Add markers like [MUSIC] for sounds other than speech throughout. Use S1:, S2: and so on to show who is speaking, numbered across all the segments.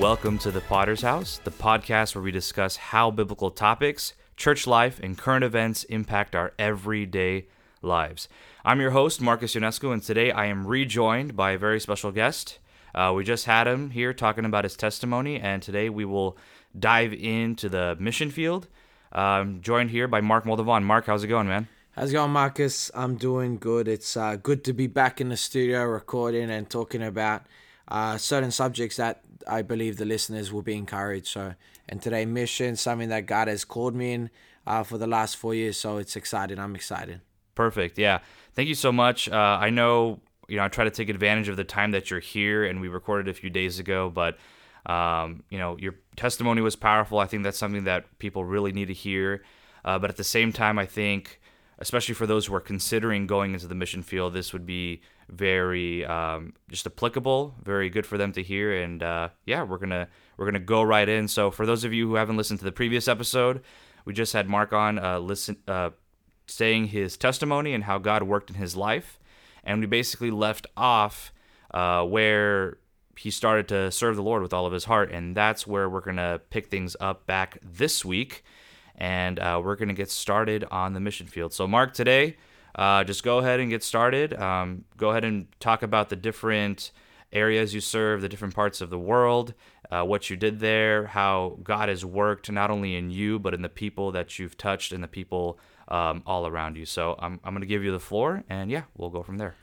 S1: Welcome to the Podders House, the podcast where we discuss how biblical topics, church life, and current events impact our everyday lives. I'm your host, Marcus Ionescu, and today I am rejoined by a very special guest. Uh, we just had him here talking about his testimony, and today we will dive into the mission field. I'm joined here by Mark Moldovan. Mark, how's it going, man?
S2: How's it going, Marcus? I'm doing good. It's uh, good to be back in the studio recording and talking about uh, certain subjects that I believe the listeners will be encouraged. So, and today, mission, something that God has called me in uh, for the last four years. So it's exciting. I'm excited.
S1: Perfect. Yeah. Thank you so much. Uh, I know, you know, I try to take advantage of the time that you're here, and we recorded a few days ago, but. Um, you know, your testimony was powerful. I think that's something that people really need to hear. Uh, but at the same time, I think, especially for those who are considering going into the mission field, this would be very um, just applicable, very good for them to hear. And uh, yeah, we're gonna we're gonna go right in. So for those of you who haven't listened to the previous episode, we just had Mark on uh, listen uh, saying his testimony and how God worked in his life, and we basically left off uh, where he started to serve the Lord with all of his heart, and that's where we're gonna pick things up back this week. And uh, we're going to get started on the mission field. So, Mark, today uh, just go ahead and get started. Um, go ahead and talk about the different areas you serve, the different parts of the world, uh, what you did there, how God has worked not only in you, but in the people that you've touched and the people um, all around you. So I'm, I'm going to give you the floor, and yeah, we'll go from there.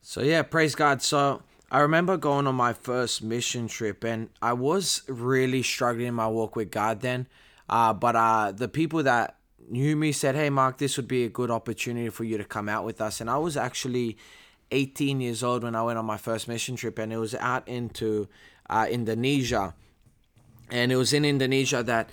S2: So, yeah, praise God. So, I remember going on my first mission trip, and I was really struggling in my walk with God then. Uh, but uh, the people that knew me said, "Hey, Mark, this would be a good opportunity for you to come out with us." And I was actually 18 years old when I went on my first mission trip, and it was out into uh, Indonesia. And it was in Indonesia that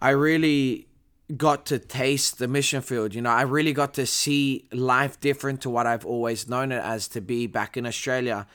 S2: I really got to taste the mission field. You know, I really got to see life different to what I've always known it as to be back in Australia.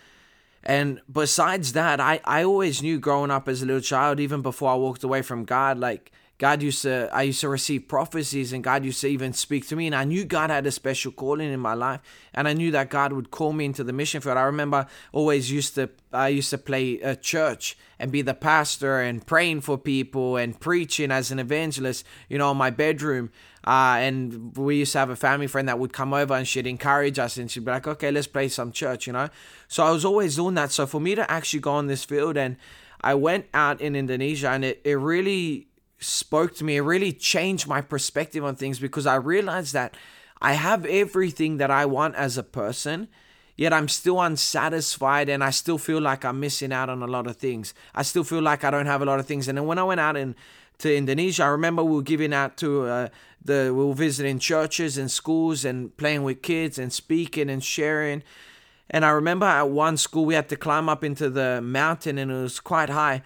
S2: And besides that, I, I always knew growing up as a little child, even before I walked away from God, like God used to, I used to receive prophecies and God used to even speak to me. And I knew God had a special calling in my life. And I knew that God would call me into the mission field. I remember always used to, I used to play a church and be the pastor and praying for people and preaching as an evangelist, you know, in my bedroom. Uh, and we used to have a family friend that would come over and she'd encourage us and she'd be like, okay, let's play some church, you know? So I was always doing that. So for me to actually go on this field and I went out in Indonesia and it, it really, spoke to me. It really changed my perspective on things because I realized that I have everything that I want as a person, yet I'm still unsatisfied and I still feel like I'm missing out on a lot of things. I still feel like I don't have a lot of things. And then when I went out in, to Indonesia, I remember we were giving out to uh, the, we were visiting churches and schools and playing with kids and speaking and sharing. And I remember at one school we had to climb up into the mountain and it was quite high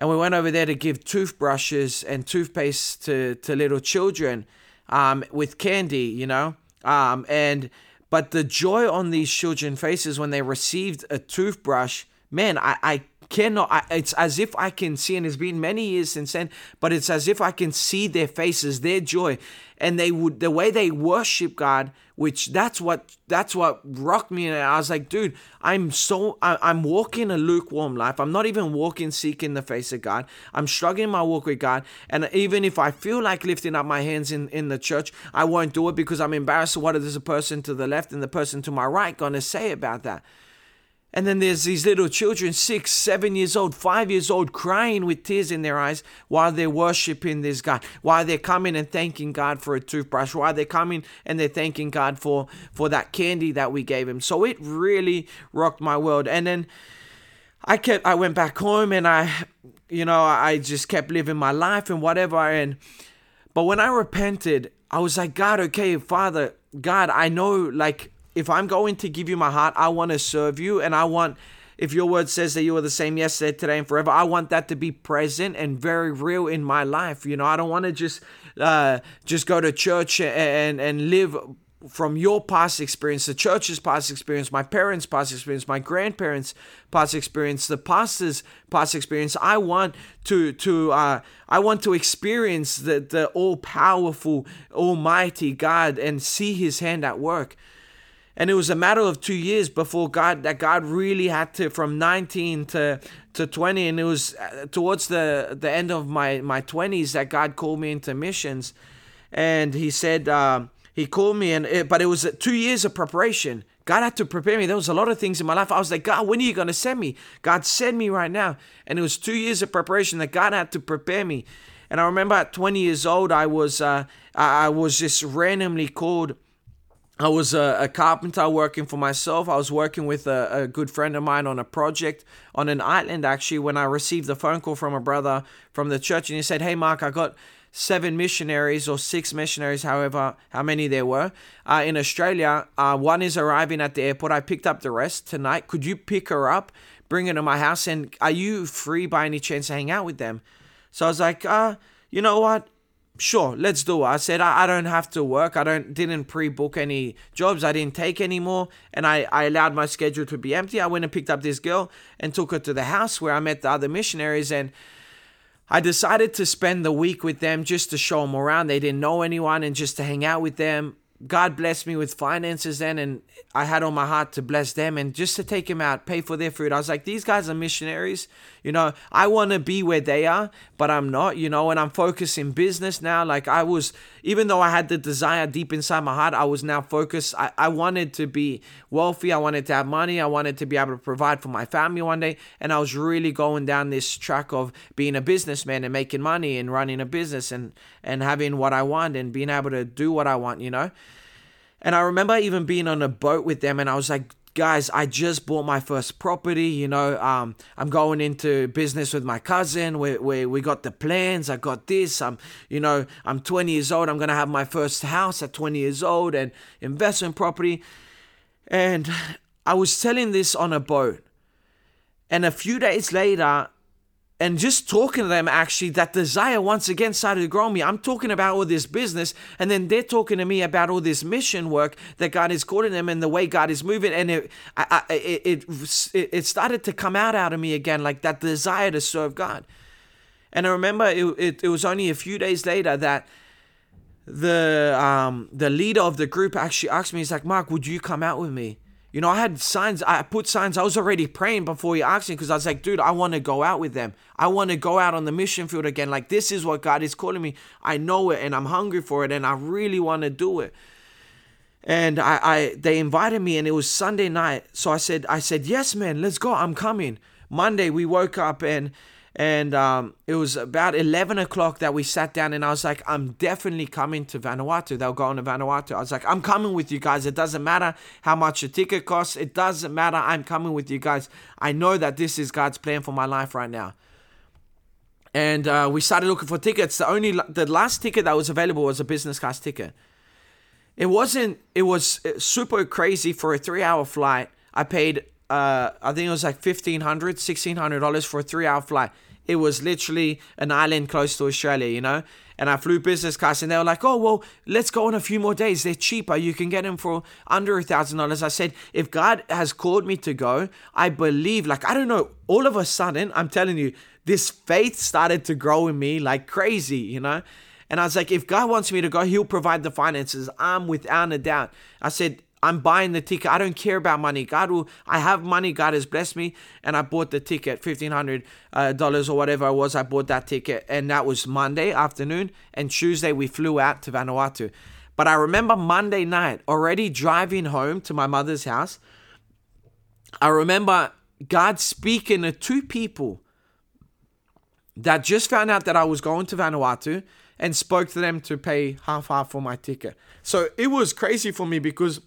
S2: and we went over there to give toothbrushes and toothpaste to, to little children um, with candy, you know. Um, and but the joy on these children faces when they received a toothbrush, man, I, I cannot. I, it's as if I can see, and it's been many years since then, but it's as if I can see their faces, their joy, and they would the way they worship God, which that's what that's what rocked me. And I was like, dude, I'm so I, I'm walking a lukewarm life. I'm not even walking seeking the face of God. I'm struggling my walk with God, and even if I feel like lifting up my hands in in the church, I won't do it because I'm embarrassed. What is the person to the left and the person to my right going to say about that? And then there's these little children, six, seven years old, five years old, crying with tears in their eyes while they're worshiping this God, while they're coming and thanking God for a toothbrush, while they're coming and they're thanking God for, for that candy that we gave him. So it really rocked my world. And then I kept, I went back home and I, you know, I just kept living my life and whatever. And, but when I repented, I was like, God, okay, Father, God, I know like if I'm going to give you my heart, I want to serve you and I want if your word says that you are the same yesterday, today, and forever, I want that to be present and very real in my life. You know, I don't want to just uh, just go to church and and live from your past experience, the church's past experience, my parents' past experience, my grandparents' past experience, the pastor's past experience. I want to to uh, I want to experience the the all powerful, Almighty God and see His hand at work. And it was a matter of two years before God that God really had to from 19 to to 20 and it was uh, towards the the end of my my 20s that God called me into missions and he said uh, he called me and it, but it was two years of preparation God had to prepare me. There was a lot of things in my life. I was like, God, when are you going to send me? God, send me right now. And it was two years of preparation that God had to prepare me. And I remember at 20 years old, I was uh, I was just randomly called I was a, a, carpenter working for myself. I was working with a, a, good friend of mine on a project on an island actually when I received a phone call from a brother from the church and he said, Hey Mark, I got seven missionaries or six missionaries, however, how many there were, uh, in Australia. Uh, one is arriving at the airport. I picked up the rest tonight. Could you pick her up, bring her to my house, and are you free by any chance to hang out with them? So I was like, uh, you know what? Sure, let's do it. I said I, I don't have to work. I don't didn't pre-book any jobs. I didn't take any more, and I, I allowed my schedule to be empty. I went and picked up this girl and took her to the house where I met the other missionaries and. I decided to spend the week with them just to show them around. They didn't know anyone and just to hang out with them. God blessed me with finances then, and I had on my heart to bless them and just to take them out, pay for their food. I was like, these guys are missionaries. You know, I want to be where they are, but I'm not, you know, and I'm focused in business now. Like I was, even though I had the desire deep inside my heart, I was now focused. I, I wanted to be wealthy. I wanted to have money. I wanted to be able to provide for my family one day. And I was really going down this track of being a businessman and making money and running a business and, and having what I want and being able to do what I want, you know? And I remember even being on a boat with them, and I was like, guys, I just bought my first property. You know, um, I'm going into business with my cousin. We, we, we got the plans. I got this. I'm, you know, I'm 20 years old. I'm going to have my first house at 20 years old and investment property. And I was telling this on a boat. And a few days later, and just talking to them actually that desire once again started to grow me. I'm talking about all this business and then they're talking to me about all this mission work that god is calling them and the way god is moving. And it I, I, it, it it started to come out out of me again like that desire to serve god. And i remember it, it, it was only a few days later that the um the leader of the group actually asked me he's like mark would you come out with me you know, I had signs, I put signs, I was already praying before you asked me because I was like, dude, I want to go out with them. I want to go out on the mission field again. Like, this is what God is calling me. I know it and I'm hungry for it and I really want to do it. And I, I they invited me and it was Sunday night. So I said, I said, yes, man, let's go. I'm coming. Monday we woke up and and um, it was about 11 o'clock that we sat down and i was like i'm definitely coming to vanuatu. They'll go on to vanuatu. I was like i'm coming with you guys. It doesn't matter how much a ticket costs. It doesn't matter. I'm coming with you guys. I know that this is god's plan for my life right now. And uh, we started looking for tickets. The only the last ticket that was available was a business class ticket. It wasn't it was uh, super crazy for a three hour flight. I paid uh, I think it was like $1,500, $1,600 for a three hour flight. It was literally an island close to Australia, you know? And I flew business class and they were like, oh, well, let's go on a few more days. They're cheaper. You can get them for under a $1,000. I said, if God has called me to go, I believe, like, I don't know, all of a sudden, I'm telling you, this faith started to grow in me like crazy, you know? And I was like, if God wants me to go, He'll provide the finances. I'm without a doubt. I said, I'm buying the ticket. I don't care about money. God will. I have money. God has blessed me, and I bought the ticket, fifteen hundred uh, dollars or whatever it was. I bought that ticket, and that was Monday afternoon. And Tuesday we flew out to Vanuatu. But I remember Monday night already driving home to my mother's house. I remember God speaking to two people that just found out that I was going to Vanuatu and spoke to them to pay half half for my ticket. So it was crazy for me because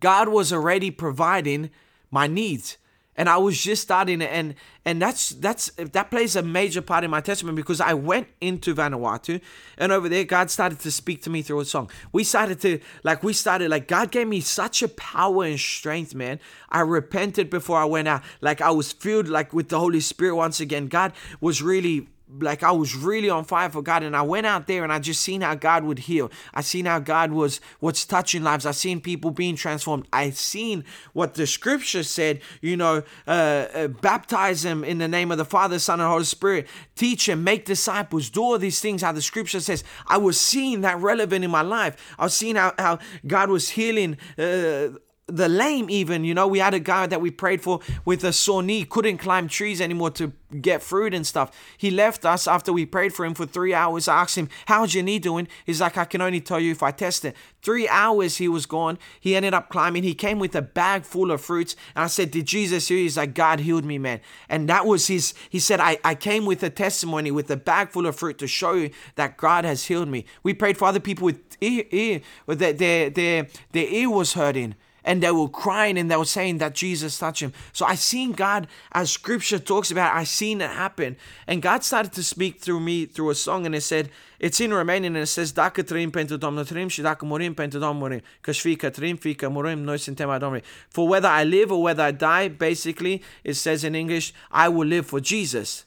S2: God was already providing my needs and I was just starting and and that's that's that plays a major part in my testimony because I went into Vanuatu and over there God started to speak to me through a song. We started to like we started like God gave me such a power and strength, man. I repented before I went out. Like I was filled like with the Holy Spirit once again. God was really like I was really on fire for God. And I went out there and I just seen how God would heal. I seen how God was was touching lives. I seen people being transformed. I seen what the scripture said. You know, uh, uh, baptize them in the name of the Father, Son, and Holy Spirit. Teach them, make disciples, do all these things. How the scripture says. I was seeing that relevant in my life. I was seeing how how God was healing. Uh, the lame even you know? We had a guy that we prayed for with a sore knee couldn't climb trees anymore to get fruit and stuff. He left us after we prayed for him for three hours I asked him how's your knee doing? He's like i can only tell you if i test it. Three hours he was gone. He ended up climbing. He came with a bag full of fruits. And i said did jesus heal you he's like god healed me man. And that was his he said i, I came with a testimony with a bag full of fruit to show you that god has healed me. We prayed for other people with ear, ear their, their, their, their ear was hurting and they were crying and they were saying that Jesus touched him. So I seen God, as scripture talks about, I seen it happen. And God started to speak through me through a song and it said, it's in Romanian and it says, Dacă trăim pentru Domnul trăim și dacă murim pentru Domnul murim. Că fie trăim, noi suntem a Domnului. For whether I live or whether I die, basically, it says in English, I will live for Jesus.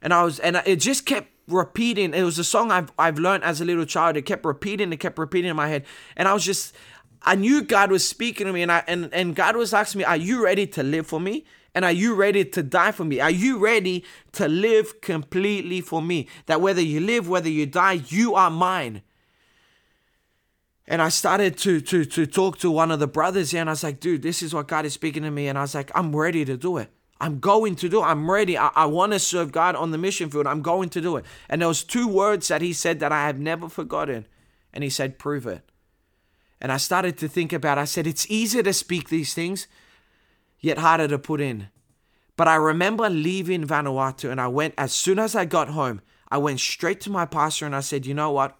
S2: And I was, and it just kept repeating. It was a song I've I've learned as a little child. It kept repeating. It kept repeating in my head, and I was just I knew God was speaking to me and I and, and God was asking me, Are you ready to live for me? And are you ready to die for me? Are you ready to live completely for me? That whether you live, whether you die, you are mine. And I started to to to talk to one of the brothers here, and I was like, dude, this is what God is speaking to me. And I was like, I'm ready to do it. I'm going to do it. I'm ready. I, I want to serve God on the mission field. I'm going to do it. And there was two words that he said that I have never forgotten. And he said, prove it. And I started to think about I said it's easier to speak these things, yet harder to put in. But I remember leaving Vanuatu and I went as soon as I got home, I went straight to my pastor and I said, "You know what?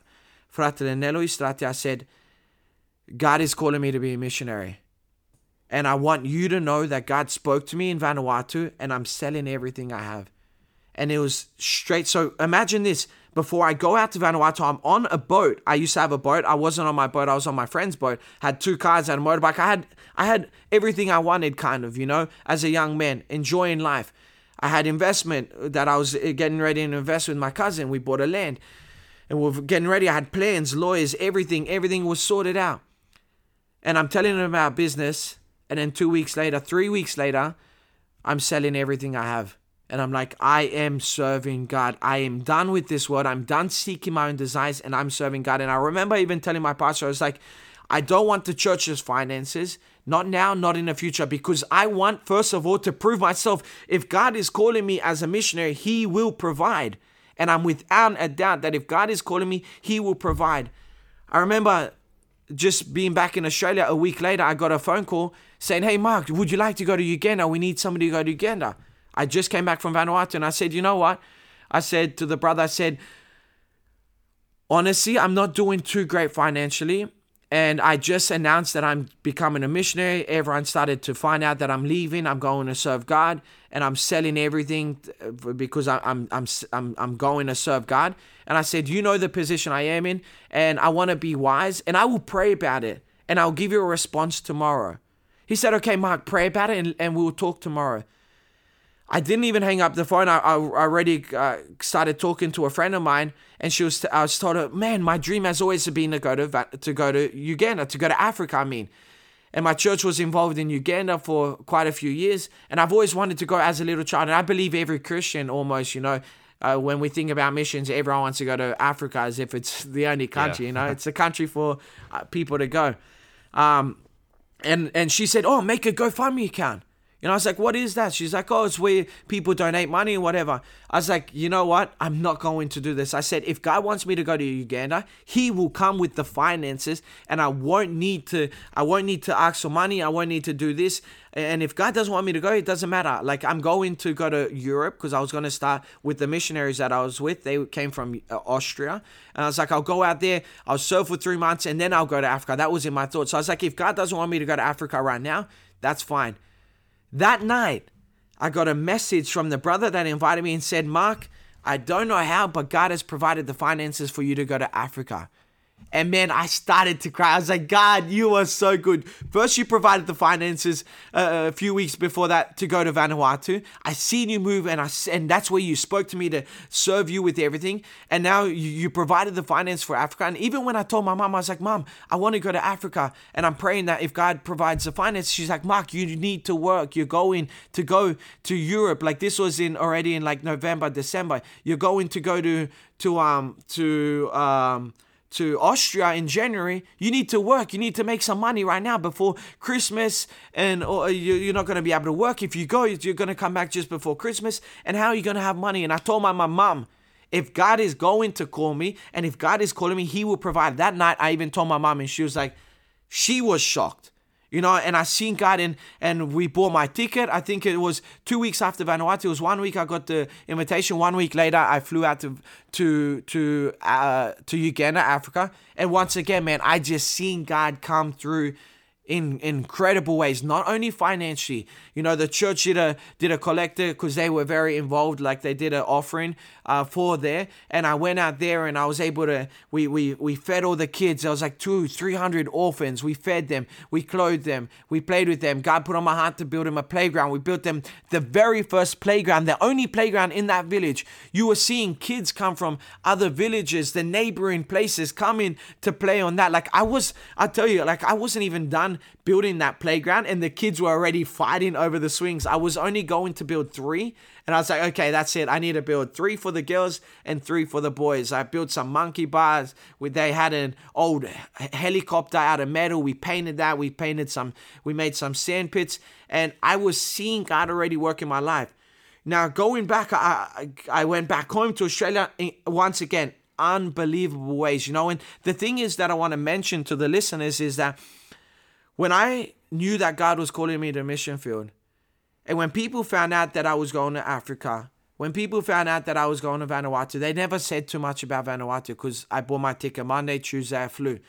S2: Frate Nello Istrati, I said, God is calling me to be a missionary. And I want you to know that God spoke to me in Vanuatu and I'm selling everything I have. And it was straight. So imagine this before I go out to Vanuatu, I'm on a boat. I used to have a boat. I wasn't on my boat. I was on my friend's boat. Had two cars and a motorbike. I had I had everything I wanted, kind of, you know, as a young man, enjoying life. I had investment that I was uh, getting ready to invest with my cousin. We bought a land, and we are getting ready. I had plans, lawyers, everything. Everything was sorted out. And I'm telling them about business, and then two weeks later, three weeks later, I'm selling everything I have. And I'm like, I am serving God. I am done with this world. I'm done seeking my own desires and I'm serving God. And I remember even telling my pastor, I was like, I don't want the church's finances, not now, not in the future, because I want, first of all, to prove myself. If God is calling me as a missionary, He will provide. And I'm without a doubt that if God is calling me, He will provide. I remember just being back in Australia a week later, I got a phone call saying, Hey, Mark, would you like to go to Uganda? We need somebody to go to Uganda. I just came back from Vanuatu and I said, you know what? I said to the brother, I said, honestly, I'm not doing too great financially. And I just announced that I'm becoming a missionary. Everyone started to find out that I'm leaving. I'm going to serve God, and I'm selling everything uh, because I'm I'm I'm I'm going to serve God. And I said, you know the position I am in, and I want to be wise, and I will pray about it, and I'll give you a response tomorrow. He said, okay, Mark, pray about it, and, and we'll talk tomorrow. I didn't even hang up the phone. I, I already uh, started talking to a friend of mine, and she was. T- I was told her, "Man, my dream has always been to go to to go to Uganda, to go to Africa." I mean, and my church was involved in Uganda for quite a few years, and I've always wanted to go as a little child. And I believe every Christian, almost, you know, uh, when we think about missions, everyone wants to go to Africa as if it's the only country. Yeah. You know, [LAUGHS] it's a country for uh, people to go. Um, and and she said, "Oh, make a GoFundMe account." Know, I was like, what is that? She's like, oh, it's where people donate money and whatever. I was like, you know what? I'm not going to do this. I said, if God wants me to go to Uganda, He will come with the finances, and I won't need to. I won't need to ask for money. I won't need to do this. And if God doesn't want me to go, it doesn't matter. Like I'm going to go to Europe because I was going to start with the missionaries that I was with. They came from uh, Austria, and I was like, I'll go out there. I'll serve for three months, and then I'll go to Africa. That was in my thoughts. So I was like, if God doesn't want me to go to Africa right now, that's fine. That night, I got a message from the brother that invited me and said, Mark, I don't know how, but God has provided the finances for you to go to Africa. And man, I started to cry. I was like, God, you are so good. First, you provided the finances uh, a few weeks before that to go to Vanuatu. I seen you move, and I and that's where you spoke to me to serve you with everything. And now you, you provided the finance for Africa. And even when I told my mom, I was like, Mom, I want to go to Africa, and I'm praying that if God provides the finance, she's like, Mark, you need to work. You're going to go to Europe. Like this was in already in like November, December. You're going to go to to um to um to Austria in January, you need to work. You need to make some money right now before Christmas, and or uh, you're not going to be able to work. If you go, you're going to come back just before Christmas. And how are you going to have money? And I told my, my mom, if God is going to call me, and if God is calling me, He will provide. That night, I even told my mom, and she was like, she was shocked you know, and I seen God and and we bought my ticket. I think it was two weeks after Vanuatu. It was one week I got the invitation. One week later, I flew out to to to uh, to Uganda, Africa. And once again, man, I just seen God come through in incredible ways not only financially. You know the church did a did a collector because they were very involved like they did an offering uh, for there. And i went out there and i was able to we we we fed all the kids. There was like two three hundred orphans. We fed them. We clothed them. We played with them. God put on my heart to build them a playground. We built them the very first playground the only playground in that village. You were seeing kids come from other villages the neighboring places coming to play on that. Like i was i tell you like i wasn't even done building that playground and the kids were already fighting over the swings. I was only going to build three and I was like, okay, that's it. I need to build three for the girls and three for the boys. I built some monkey bars. They had an old helicopter out of metal. We painted that. We painted some, we made some sand pits. And I was seeing God already work in my life. Now, going back, I, I went back home to Australia eh, once again, unbelievable ways, you know. And the thing is that I want to mention to the listeners is that when I knew that God was calling me to mission field, and when people found out that I was going to Africa, when people found out that I was going to Vanuatu, they never said too much about Vanuatu because I bought my ticket Monday, Tuesday, I flew.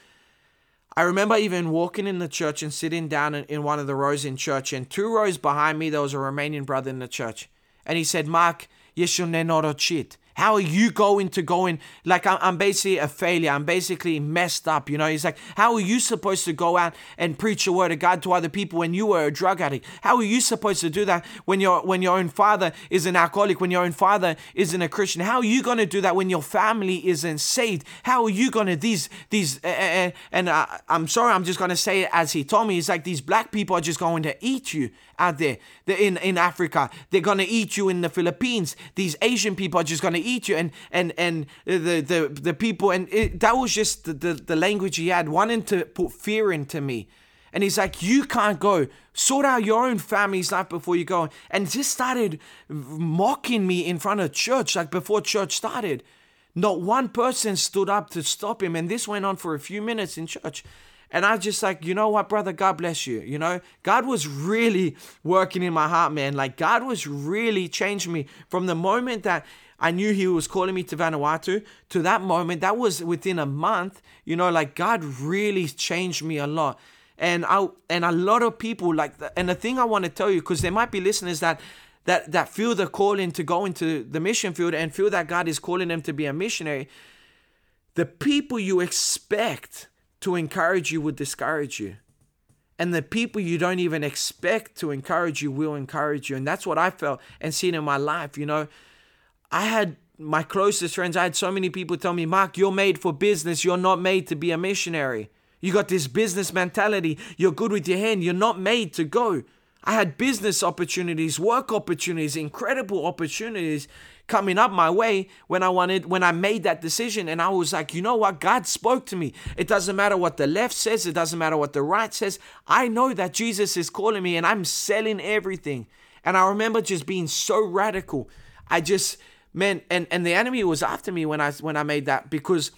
S2: I remember even walking in the church and sitting down in, one of the rows in church, and two rows behind me, there was a Romanian brother in the church. And he said, Mark, Yeshua nenorochit. How are you going to go in? Like, I'm basically a failure. I'm basically messed up. You know, he's like, How are you supposed to go out and preach the word of God to other people when you were a drug addict? How are you supposed to do that when your when your own father is an alcoholic, when your own father isn't a Christian? How are you going to do that when your family isn't saved? How are you going to these these uh, uh, and uh, I'm sorry, I'm just going to say it as he told me. He's like these black people are just going to eat you out there. They're in in Africa. They're going to eat you in the Philippines. These Asian people are just going to eat you and and and the the the people. And it, that was just the, the the language he had wanting to put fear into me. And he's like you can't go. Sort out your own family's life before you go. And just started mocking me in front of church like before church started. Not one person stood up to stop him. And this went on for a few minutes in church and I just like, you know what, brother, God bless you. You know, God was really working in my heart, man. Like God was really changing me from the moment that I knew he was calling me to Vanuatu to that moment. That was within a month. You know, like God really changed me a lot. And I and a lot of people like and the thing I want to tell you because there might be listeners that that that feel the calling to go into the mission field and feel that God is calling them to be a missionary. The people you expect to encourage you would discourage you. And the people you don't even expect to encourage you will encourage you. And that's what I felt and seen in my life. You know, I had my closest friends, I had so many people tell me, Mark, you're made for business. You're not made to be a missionary. You got this business mentality. You're good with your hand. You're not made to go. I had business opportunities, work opportunities, incredible opportunities coming up my way when I wanted when I made that decision and I was like, you know what? God spoke to me. It doesn't matter what the left says, it doesn't matter what the right says. I know that Jesus is calling me and I'm selling everything. And I remember just being so radical. I just man and and the enemy was after me when I when I made that because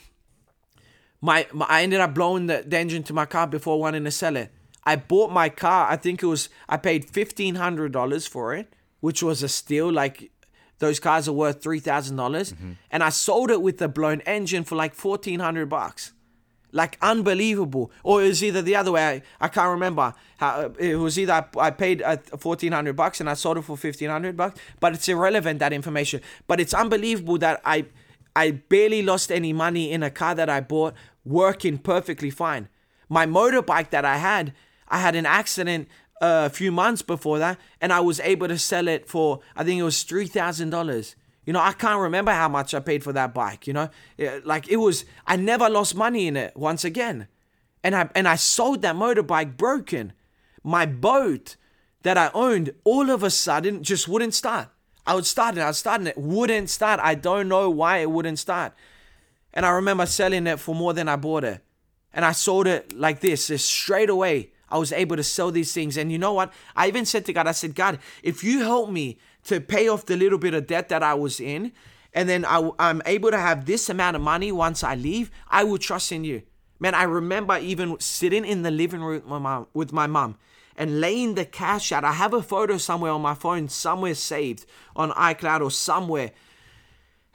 S2: my, my I ended up blowing the, the engine to my car before wanting to sell it. I bought my car. I think it was I paid fifteen hundred dollars for it, which was a steal. Like those cars are worth three thousand dollars, mm-hmm. and I sold it with the blown engine for like fourteen hundred bucks. Like unbelievable, or it was either the other way. I, I can't remember. How it was either I, I paid uh, fourteen hundred bucks and I sold it for fifteen hundred bucks, but it's irrelevant that information. But it's unbelievable that I I barely lost any money in a car that I bought working perfectly fine. My motorbike that I had, I had an accident uh, a few months before that, and I was able to sell it for I think it was three thousand dollars. You know, I can't remember how much I paid for that bike. You know, like it was. I never lost money in it once again, and I and I sold that motorbike broken. My boat that I owned all of a sudden just wouldn't start. I would start it, I was starting it, wouldn't start. I don't know why it wouldn't start. And I remember selling it for more than I bought it. And I sold it like this, just straight away. I was able to sell these things. And you know what? I even said to God, I said, God, if you help me to pay off the little bit of debt that I was in, and then I, am able to have this amount of money once I leave, I will trust in you. Man, I remember even sitting in the living room with my mom, with my mom and laying the cash out. I have a photo somewhere on my phone, somewhere saved on iCloud or somewhere.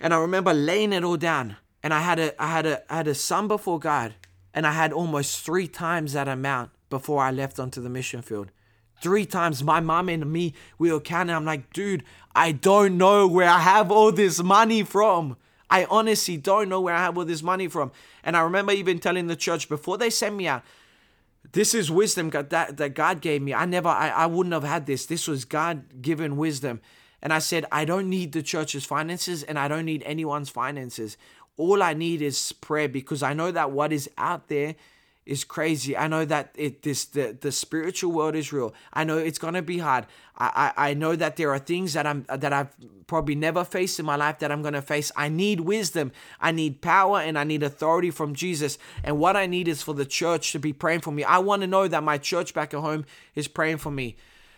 S2: And I remember laying it all down. And I had a I had a I had a sum before God, and I had almost three times that amount before I left onto the mission field. Three times my mom and me, we were counting. I'm like, dude, I don't know where I have all this money from. I honestly don't know where I have all this money from. And I remember even telling the church before they sent me out, this is wisdom that, that God gave me. I never, I, I wouldn't have had this. This was God given wisdom. And I said, I don't need the church's finances and I don't need anyone's finances. All I need is prayer because I know that what is out there is crazy. I know that it this the, the spiritual world is real. I know it's gonna be hard. I, I I know that there are things that I'm that I've probably never faced in my life that I'm gonna face. I need wisdom. I need power and I need authority from Jesus. And what I need is for the church to be praying for me. I want to know that my church back at home is praying for me.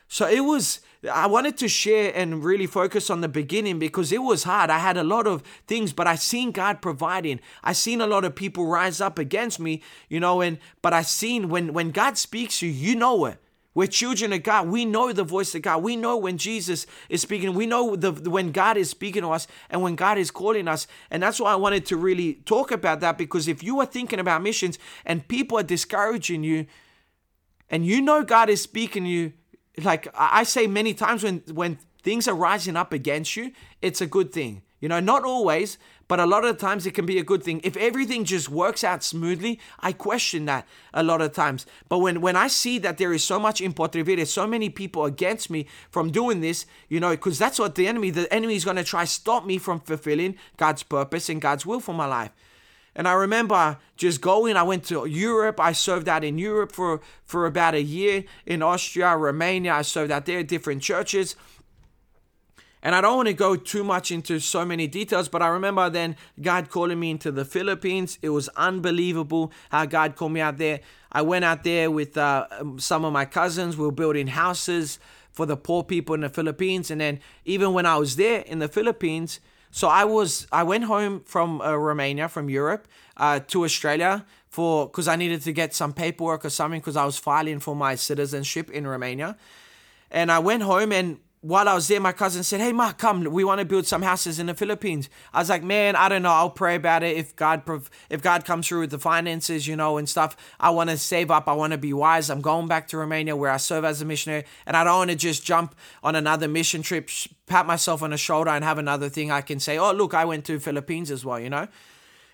S2: So it was, I wanted to share and really focus on the beginning because it was hard. I had a lot of things, but I seen God providing. I seen a lot of people rise up against me, you know, and, but I seen when, when God speaks you, you know it. We're children of God. We know the voice of God. We know when Jesus is speaking. We know the when God is speaking to us and when God is calling us. And that's why I wanted to really talk about that because if you are thinking about missions and people are discouraging you and you know God is speaking to you, like I say many times when when things are rising up against you, it's a good thing. You know, not always, but a lot of times it can be a good thing. If everything just works out smoothly, I question that a lot of times. But when when I see that there is so much impotribility, so many people against me from doing this, you know, because that's what the enemy, the enemy is going to try stop me from fulfilling God's purpose and God's will for my life. And I remember just going. I went to Europe. I served out in Europe for, for about a year in Austria, Romania. I served out there, different churches. And I don't want to go too much into so many details, but I remember then God calling me into the Philippines. It was unbelievable how God called me out there. I went out there with uh, some of my cousins. We were building houses for the poor people in the Philippines. And then even when I was there in the Philippines, so I was I went home from uh, Romania from Europe uh, to Australia for because I needed to get some paperwork or something because I was filing for my citizenship in Romania, and I went home and while I was there, my cousin said, "Hey, Mark, come. We want to build some houses in the Philippines." I was like, "Man, I don't know. I'll pray about it. If God, if God comes through with the finances, you know, and stuff, I want to save up. I want to be wise. I'm going back to Romania where I serve as a missionary, and I don't want to just jump on another mission trip, pat myself on the shoulder, and have another thing I can say. Oh, look, I went to Philippines as well, you know."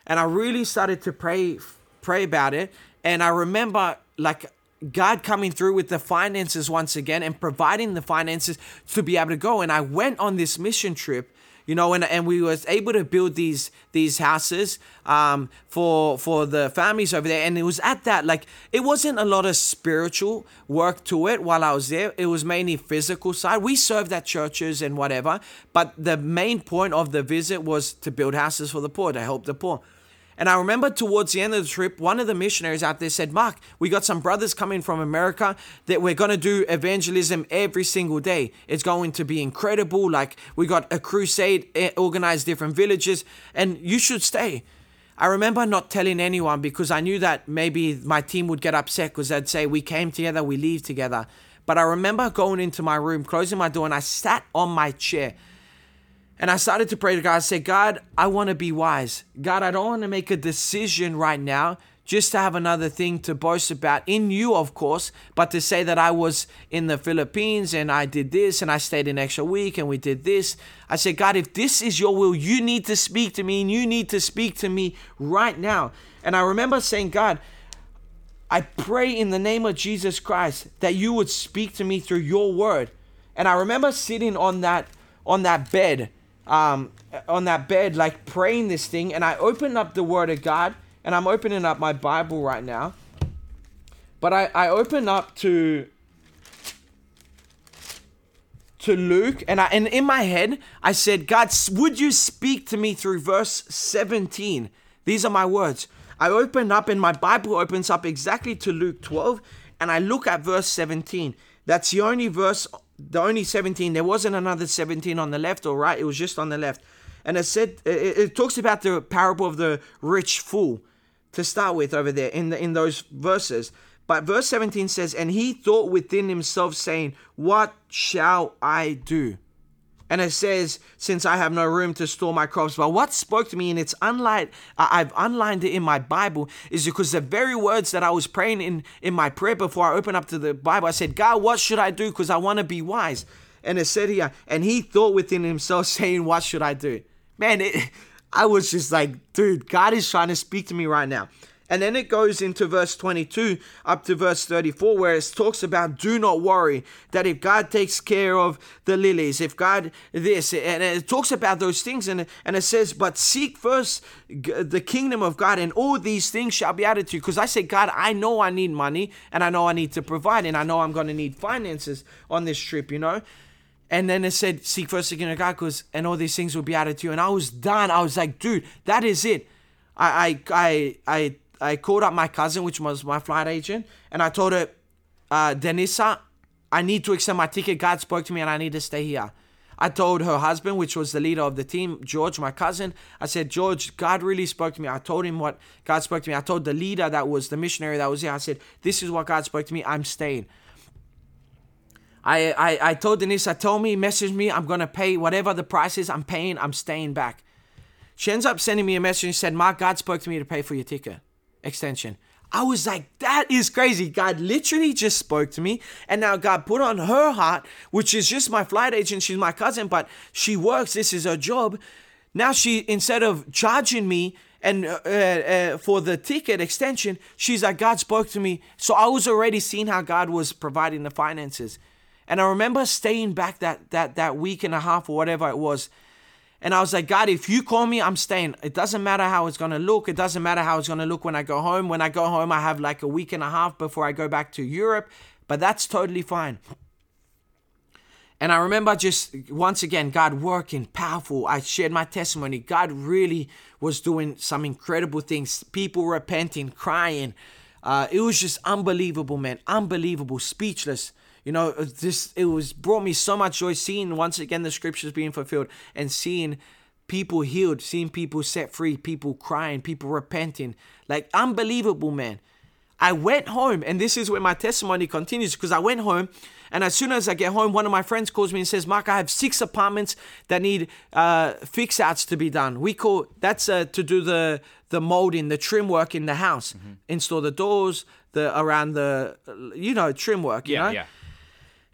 S2: And I really started to pray, pray about it, and I remember like God coming through with the finances once again and providing the finances to be able to go. And I went on this mission trip, you know, and, and we was able to build these these houses um, for for the families over there. And it was at that like it wasn't a lot of spiritual work to it while I was there. It was mainly physical side. We served at churches and whatever, but the main point of the visit was to build houses for the poor, to help the poor. And I remember towards the end of the trip, one of the missionaries out there said, Mark, we got some brothers coming from America that we're going to do evangelism every single day. It's going to be incredible. Like, we got a crusade, eh, organized different villages, and you should stay. I remember not telling anyone because I knew that maybe my team would get upset because they'd say, We came together, we leave together. But I remember going into my room, closing my door, and I sat on my chair and I started to pray to God. I said, God, I want to be wise. God, I don't want to make a decision right now just to have another thing to boast about in you, of course, but to say that I was in the Philippines and I did this and I stayed an extra week and we did this. I said, God, if this is your will, you need to speak to me and you need to speak to me right now. And I remember saying, God, I pray in the name of Jesus Christ that you would speak to me through your word. And I remember sitting on that on that bed, um, on that bed, like praying this thing, and I opened up the word of God, and I'm opening up my Bible right now. But I, I open up to to Luke, and I and in my head I said, God, would you speak to me through verse 17? These are my words. I open up and my Bible opens up exactly to Luke 12 and I look at verse 17. That's the only verse, the only 17. There wasn't another 17 on the left or right, it was just on the left. And it said, it, it talks about the parable of the rich fool to start with over there in, the, in those verses. But verse 17 says, And he thought within himself, saying, What shall I do? And it says, since I have no room to store my crops. But what spoke to me, and it's unlined, I've unlined it in my Bible, is because the very words that I was praying in, in my prayer before I opened up to the Bible, I said, God, what should I do? Because I want to be wise. And it said here, and he thought within himself, [LAUGHS] saying, What should I do? Man, it, [LAUGHS] I was just like, dude, God is trying to speak to me right now. And then it goes into verse 22 up to verse 34, where it talks about do not worry that if God takes care of the lilies, if God this, and it talks about those things, and, and it says, but seek first the kingdom of God, and all these things shall be added to you. Because I say, God, I know I need money, and I know I need to provide, and I know I'm going to need finances on this trip, you know. And then it said, seek first the kingdom of God, because and all these things will be added to you. And I was done. I was like, dude, that is it. I I I I I called up my cousin, which was my flight agent, and I told her, uh, Denisa, I need to extend my ticket. God spoke to me and I need to stay here. I told her husband, which was the leader of the team, George, my cousin, I said, George, God really spoke to me. I told him what God spoke to me. I told the leader that was the missionary that was here, I said, This is what God spoke to me. I'm staying. I, I, I told Denisa, told me, message me, I'm going to pay whatever the price is, I'm paying, I'm staying back. She ends up sending me a message and said, Mark, God spoke to me to pay for your ticket extension. I was like, that is crazy. God literally just spoke to me. And now God put on her heart, which is just my flight agent. She's my cousin, but she works. This is her job. Now she, instead of charging me and uh, uh, for the ticket extension, she's like, God spoke to me. So I was already seeing how God was providing the finances. And I remember staying back that, that, that week and a half or whatever it was and I was like, God, if you call me, I'm staying. It doesn't matter how it's going to look. It doesn't matter how it's going to look when I go home. When I go home, I have like a week and a half before I go back to Europe, but that's totally fine. And I remember just once again, God working powerful. I shared my testimony. God really was doing some incredible things. People repenting, crying. Uh, it was just unbelievable, man. Unbelievable, speechless. You know, this it was brought me so much joy seeing once again the scriptures being fulfilled and seeing people healed, seeing people set free, people crying, people repenting. Like unbelievable, man. I went home, and this is where my testimony continues because I went home, and as soon as I get home, one of my friends calls me and says, "Mark, I have six apartments that need uh, fix outs to be done. We call that's uh, to do the the molding, the trim work in the house, mm-hmm. install the doors, the around the you know trim work. You
S1: yeah,
S2: know?
S1: yeah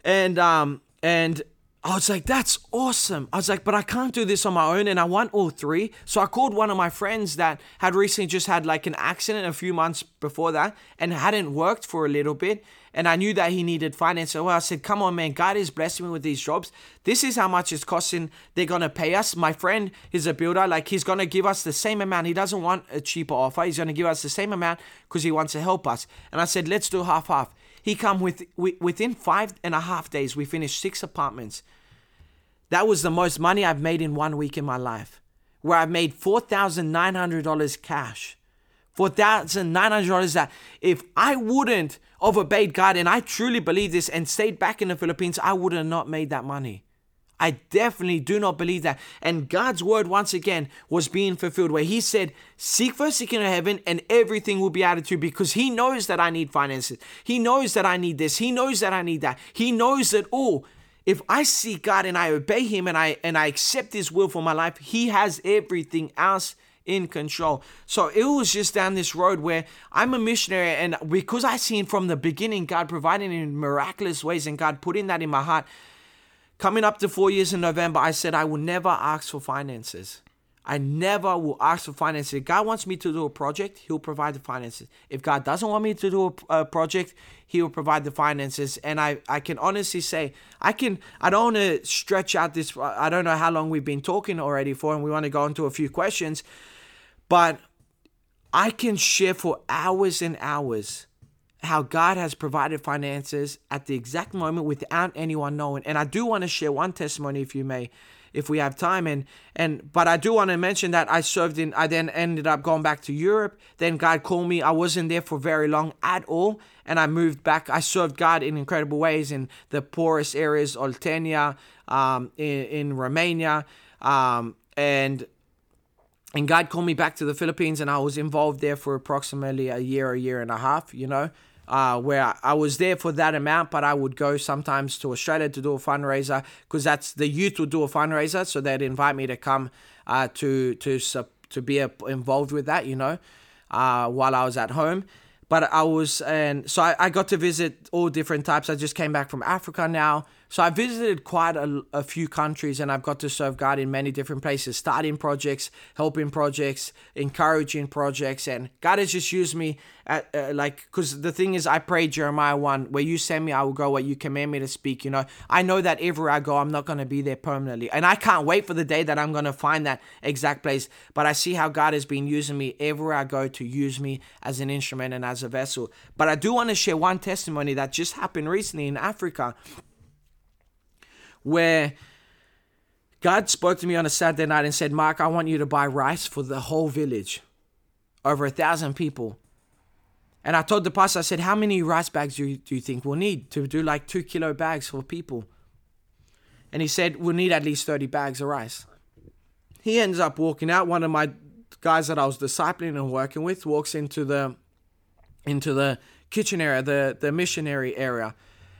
S2: and um and I was like, that's awesome. I was like, but I can't do this on my own and I want all three. So I called one of my friends that had recently just had like an accident a few months before that and hadn't worked for a little bit. And I knew that he needed finance. So I said, come on, man, God is blessing me with these jobs. This is how much it's costing. They're going to pay us. My friend is a builder. Like he's going to give us the same amount. He doesn't want a cheaper offer. He's going to give us the same amount because he wants to help us. And I said, let's do half half. He come with within five and a half days. We finished six apartments. That was the most money I've made in one week in my life, where I've made four thousand nine hundred dollars cash. Four thousand nine hundred dollars that if I wouldn't have obeyed God and I truly believe this and stayed back in the Philippines, I would have not made that money. I definitely do not believe that. And God's word, once again, was being fulfilled where He said, Seek first the kingdom of heaven and everything will be added to you because He knows that I need finances. He knows that I need this. He knows that I need that. He knows that, oh, if I seek God and I obey Him and I and I accept His will for my life, He has everything else in control. So it was just down this road where I'm a missionary, and because I seen from the beginning God providing in miraculous ways and God putting that in my heart, coming up to four years in November, I said I will never ask for finances. I never will ask for finances. If God wants me to do a project, He'll provide the finances. If God doesn't want me to do a, a project, He will provide the finances. And I, I can honestly say, I can. I don't want to stretch out this. I don't know how long we've been talking already for, and we want to go into a few questions, but I can share for hours and hours how God has provided finances at the exact moment without anyone knowing. And I do want to share one testimony, if you may if we have time. And and but I do want to mention that I served in I then ended up going back to Europe. Then God called me. I wasn't there for very long at all. And I moved back. I served God in incredible ways in the poorest areas Oltenia um, in, in Romania. Um, and and God called me back to the Philippines and I was involved there for approximately a year a year and a half you know uh, where I was there for that amount, but I would go sometimes to Australia to do a fundraiser because that's the youth would do a fundraiser, so they'd invite me to come uh, to to to be involved with that, you know, uh, while I was at home. But I was, and so I, I got to visit all different types. I just came back from Africa now. So I visited quite a, a, few countries and I've got to serve God in many different places, starting projects, helping projects, encouraging projects. And God has just used me at, uh, like, because the thing is, I pray Jeremiah 1, where you send me, I will go where you command me to speak. You know, I know that everywhere I go, I'm not going to be there permanently. And I can't wait for the day that I'm going to find that exact place. But I see how God has been using me everywhere I go to use me as an instrument and as a vessel. But I do want to share one testimony that just happened recently in Africa where God spoke to me on a Saturday night and said, Mark, I want you to buy rice for the whole village, over a thousand people. And I told the pastor, I said, How many rice bags do you, do you think we'll need to do like two kilo bags for people? And he said, We'll need at least 30 bags of rice. He ends up walking out. One of my guys that I was discipling and working with walks into the into the kitchen area, the, the missionary area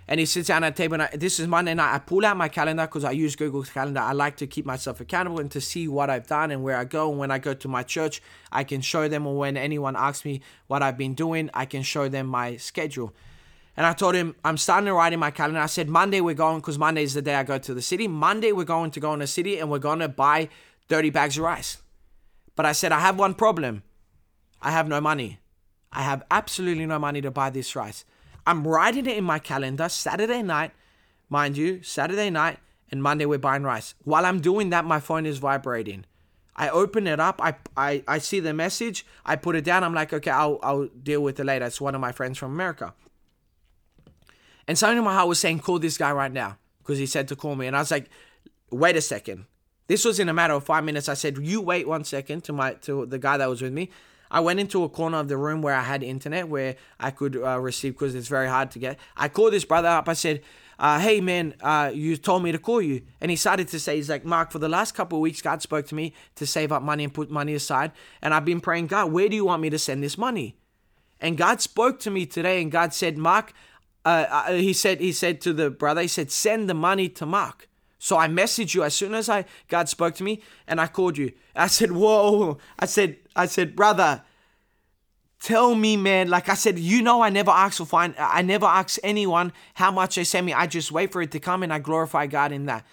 S2: and he sits down at the table. And I, this is Monday night. I pull out my calendar because I use Google Calendar. I like to keep myself accountable and to see what I've done and where I go. And when I go to my church, I can show them, or when anyone asks me what I've been doing, I can show them my schedule. And I told him, I'm starting to write in my calendar. I said, Monday we're going, because Monday is the day I go to the city. Monday we're going to go in the city and we're going to buy 30 bags of rice. But I said, I have one problem. I have no money. I have absolutely no money to buy this rice. I'm writing it in my calendar Saturday night, mind you, Saturday night and Monday we're buying rice. While I'm doing that, my phone is vibrating. I open it up, I, I, I see the message, I put it down, I'm like, okay, I'll, I'll deal with it later. It's one of my friends from America. And something in my heart was saying, call this guy right now, because he said to call me. And I was like, wait a second. This was in a matter of five minutes. I said, you wait one second to my to the guy that was with me. I went into a corner of the room where I had internet where I could uh, receive because it's very hard to get. I called this brother up. I said, uh, "Hey man, uh, you told me to call you," and he started to say, "He's like Mark, for the last couple of weeks, God spoke to me to save up money and put money aside, and I've been praying, God, where do you want me to send this money?" And God spoke to me today, and God said, "Mark," uh, uh, he said, he said to the brother, he said, "Send the money to Mark." So I messaged you as soon as I God spoke to me and I called you. I said, "Whoa!" I said, "I said, brother, tell me, man. Like I said, you know, I never ask for fine. I never ask anyone how much they send me. I just wait for it to come and I glorify God in that."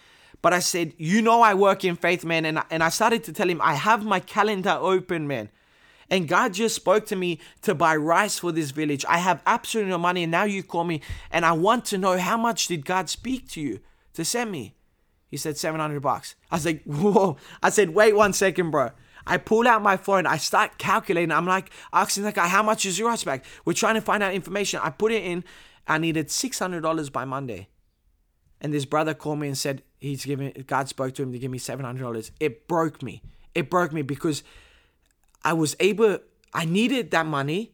S2: But I said, you know, I work in faith, man, and and I started to tell him I have my calendar open, man. And God just spoke to me to buy rice for this village. I have absolutely no money, and now you call me, and I want to know how much did God speak to you to send me? He said 700 bucks. I was like, whoa. I said, wait one second, bro. I pull out my phone. I start calculating. I'm like asking the guy, how much is your rice bag? We're trying to find out information. I put it in. I needed $600 by Monday. And this brother called me and said he's giving, God spoke to him to give me $700. It broke me. It broke me because I was able, I needed that money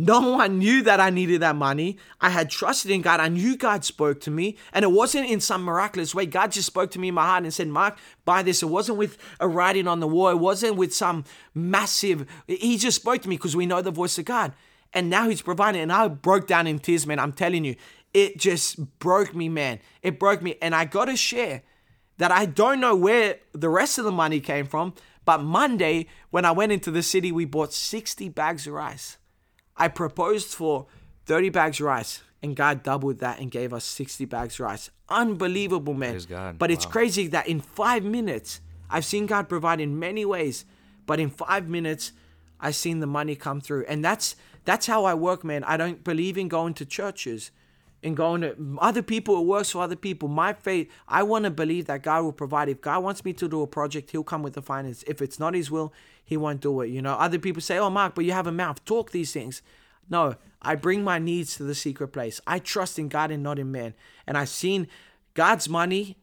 S2: no one knew that I needed that money. I had trusted in God. I knew God spoke to me. And it wasn't in some miraculous way. God just spoke to me in my heart and said, Mark, buy this. It wasn't with a writing on the wall. It wasn't with some massive. He just spoke to me because we know the voice of God. And now He's providing. And I broke down in tears, man. I'm telling you, it just broke me, man. It broke me. And I got to share that I don't know where the rest of the money came from, But Monday, when I went into the city, we bought 60 bags of rice. I proposed for 30 bags of rice, and God doubled that and gave us 60 bags of rice. Unbelievable, man.
S1: Praise God.
S2: But it's
S1: Wow.
S2: crazy that in five minutes, I've seen God provide in many ways, but in five minutes, I've seen the money come through. And that's that's how I work, man. I don't believe in going to churches and going to other people. It works for other people. My faith, I want to believe that God will provide. If God wants me to do a project, He'll come with the finance. If it's not His will, He won't do it. You know, other people say, "Oh, Mark, but you have a mouth. Talk these things." No, I bring my needs to the secret place. I trust in God and not in man. And I've seen God's money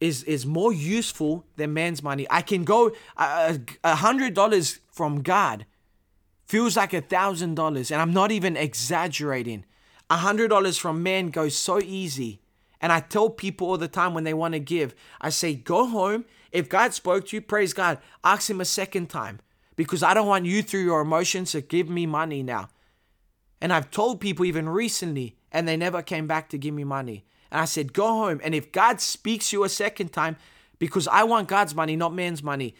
S2: is is more useful than man's money. I can go a hundred dollars from God feels like a thousand dollars, and I'm not even exaggerating. A hundred dollars from man goes so easy. And I tell people all the time when they want to give, I say, go home. If God spoke to you, praise God. Ask Him a second time because I don't want you through your emotions to give me money now. And I've told people even recently, and they never came back to give me money. And I said, go home. And if God speaks you a second time, because I want God's money, not man's money.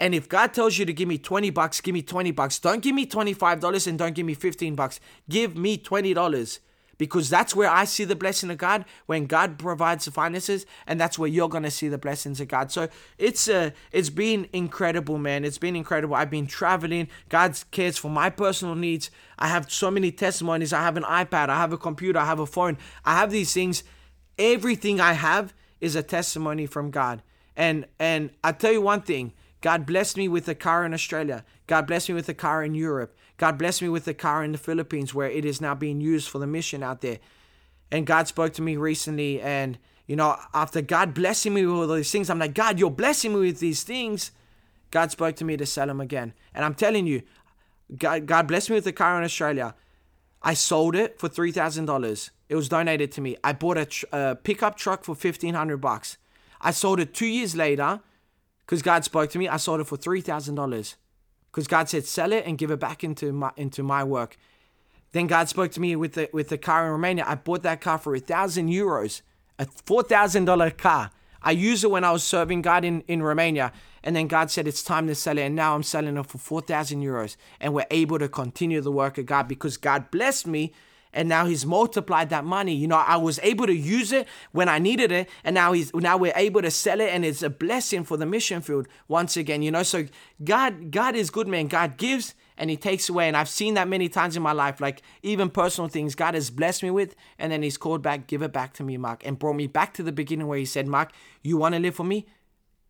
S2: And if God tells you to give me 20 bucks, give me 20 bucks. Don't give me $25 and don't give me 15 bucks. Give me $20 because that's where I see the blessing of God when God provides the finances, and that's where you're gonna see the blessings of God. So it's uh, it's been incredible, man. It's been incredible. I've been traveling. God cares for my personal needs. I have so many testimonies. I have an iPad. I have a computer. I have a phone. I have these things. Everything I have is a testimony from God. And and I tell you one thing. God blessed me with a car in Australia. God blessed me with a car in Europe. God blessed me with a car in the Philippines where it is now being used for the mission out there. And God spoke to me recently. And, you know, after God blessing me with all these things, I'm like, God, you're blessing me with these things. God spoke to me to sell them again. And I'm telling you, God, God blessed me with a car in Australia. I sold it for three thousand dollars. It was donated to me. I bought a, tr- a pickup truck for fifteen hundred bucks. I sold it two years later because God spoke to me. I sold it for three thousand dollars because God said sell it and give it back into my into my work. Then God spoke to me with the with the car in Romania. I bought that car for a thousand euros, a four thousand dollar car. I used it when I was serving God in, in Romania. And then God said it's time to sell it. And now I'm selling it for 4,000 euros. And we're able to continue the work of God because God blessed me. And now He's multiplied that money. You know, I was able to use it when I needed it. And now He's now we're able to sell it. And it's a blessing for the mission field once again. You know, so God, God is good, man. God gives and he takes away. And I've seen that many times in my life, like even personal things God has blessed me with, and then he's called back, give it back to me, Mark, and brought me back to the beginning where he said, Mark, you want to live for me?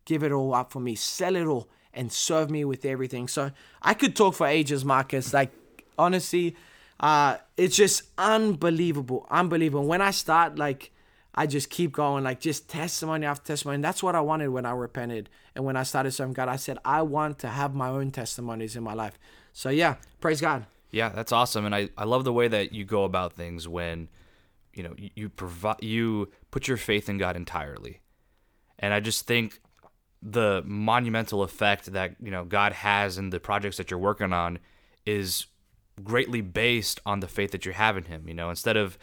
S2: Give it all up for me, sell it all, and serve me with everything. So I could talk for ages, Marcus. Like, honestly, uh, it's just unbelievable, unbelievable. When I start, like, I just keep going, like just testimony after testimony. And that's what I wanted when I repented. And when I started serving God, I said, I want to have my own testimonies in my life. So yeah, praise God.
S1: Yeah, that's awesome, and I, I love the way that you go about things when, you know, you, you provide you put your faith in God entirely, and I just think the monumental effect that you know God has in the projects that you're working on is greatly based on the faith that you have in Him. You know, instead of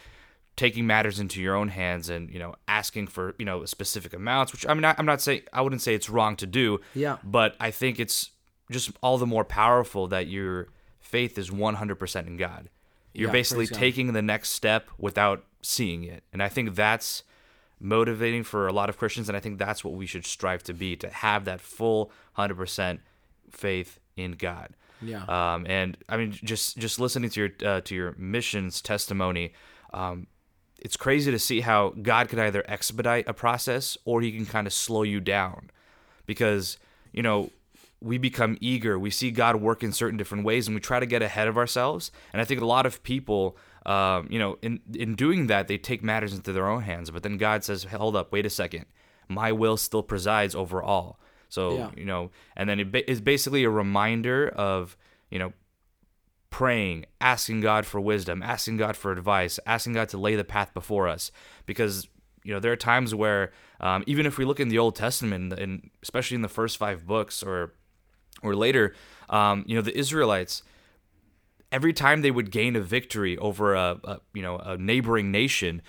S1: taking matters into your own hands and you know asking for you know specific amounts, which I mean I'm not saying I wouldn't say it's wrong to do.
S2: Yeah.
S1: But I think it's just all the more powerful that your faith is 100% in God. You're
S2: Yeah,
S1: basically taking the next step without seeing it. And I think that's motivating for a lot of Christians. And I think that's what we should strive to be to have that full 100% faith in God.
S2: Yeah.
S1: Um, and I mean, just just listening to your uh, to your missions testimony, um, it's crazy to see how God could either expedite a process or He can kind of slow you down, because you know we become eager. We see God work in certain different ways, and we try to get ahead of ourselves. And I think a lot of people, um, you know, in in doing that, they take matters into their own hands. But then God says, "Hold up, wait a second. My will still presides over all." So
S2: Yeah.
S1: you know, and then it ba- is basically a reminder of you know praying, asking God for wisdom, asking God for advice, asking God to lay the path before us. Because you know there are times where um, even if we look in the Old Testament, and especially in the first five books or or later, um, you know the Israelites. Every time they would gain a victory over a, a you know a neighboring nation,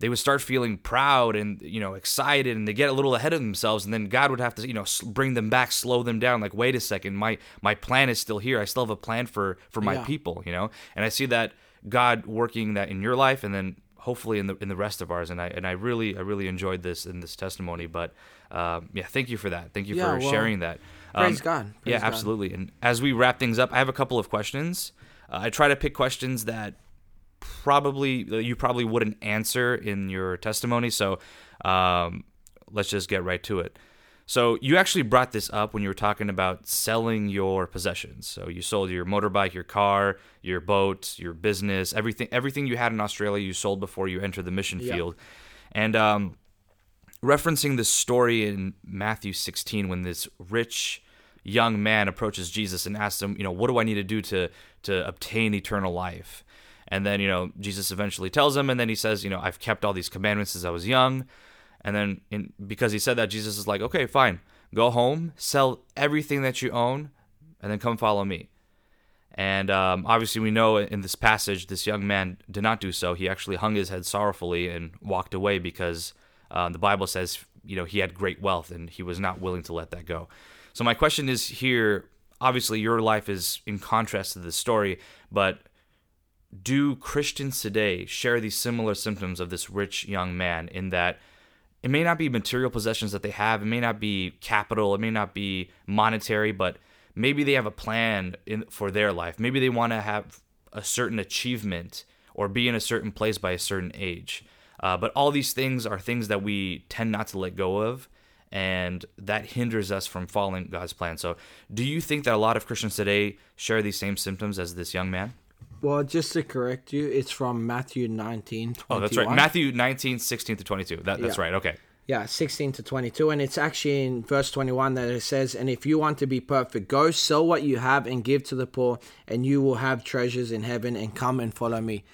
S1: they would start feeling proud and you know excited and they get a little ahead of themselves and then god would have to you know bring them back slow them down like wait a second my my plan is still here i still have a plan for for my
S2: Yeah.
S1: people you know and i see that god working that in your life and then hopefully in the in the rest of ours and i and i really i really enjoyed this in this testimony but um, yeah thank you for that thank you
S2: Yeah,
S1: for
S2: well,
S1: sharing that
S2: praise
S1: Um,
S2: God. Praise
S1: yeah
S2: God.
S1: absolutely and as we wrap things up i have a couple of questions uh, i try to pick questions that probably you probably wouldn't answer in your testimony. So um, let's just get right to it. So you actually brought this up when you were talking about selling your possessions. So you sold your motorbike, your car, your boat, your business, everything everything you had in Australia you sold before you entered the mission
S2: Yeah.
S1: field. And um, referencing this story in Matthew 16 when this rich young man approaches Jesus and asks him, you know, what do I need to do to to obtain eternal life? And then, you know, Jesus eventually tells him and then he says, you know, I've kept all these commandments since I was young. And then in because he said that Jesus is like, "Okay, fine. Go home, sell everything that you own, and then come follow me." And um, obviously, we know in this passage, this young man did not do so. He actually hung his head sorrowfully and walked away because uh, the Bible says, you know, he had great wealth and he was not willing to let that go. So, my question is here obviously, your life is in contrast to this story, but do Christians today share these similar symptoms of this rich young man in that it may not be material possessions that they have, it may not be capital, it may not be monetary, but maybe they have a plan in, for their life. Maybe they want to have a certain achievement or be in a certain place by a certain age. Uh, but all these things are things that we tend not to let go of, and that hinders us from following God's plan. So, do you think that a lot of Christians today share these same symptoms as this young man?
S2: Well, just to correct you, it's from Matthew 19, 21.
S1: Oh, that's right. Matthew 19, 16 to 22. That, that's
S2: Yeah.
S1: right. Okay.
S2: Yeah, 16 to 22. And it's actually in verse 21 that it says, And if you want to be perfect, go sell what you have and give to the poor, and you will have treasures in heaven, and come and follow me.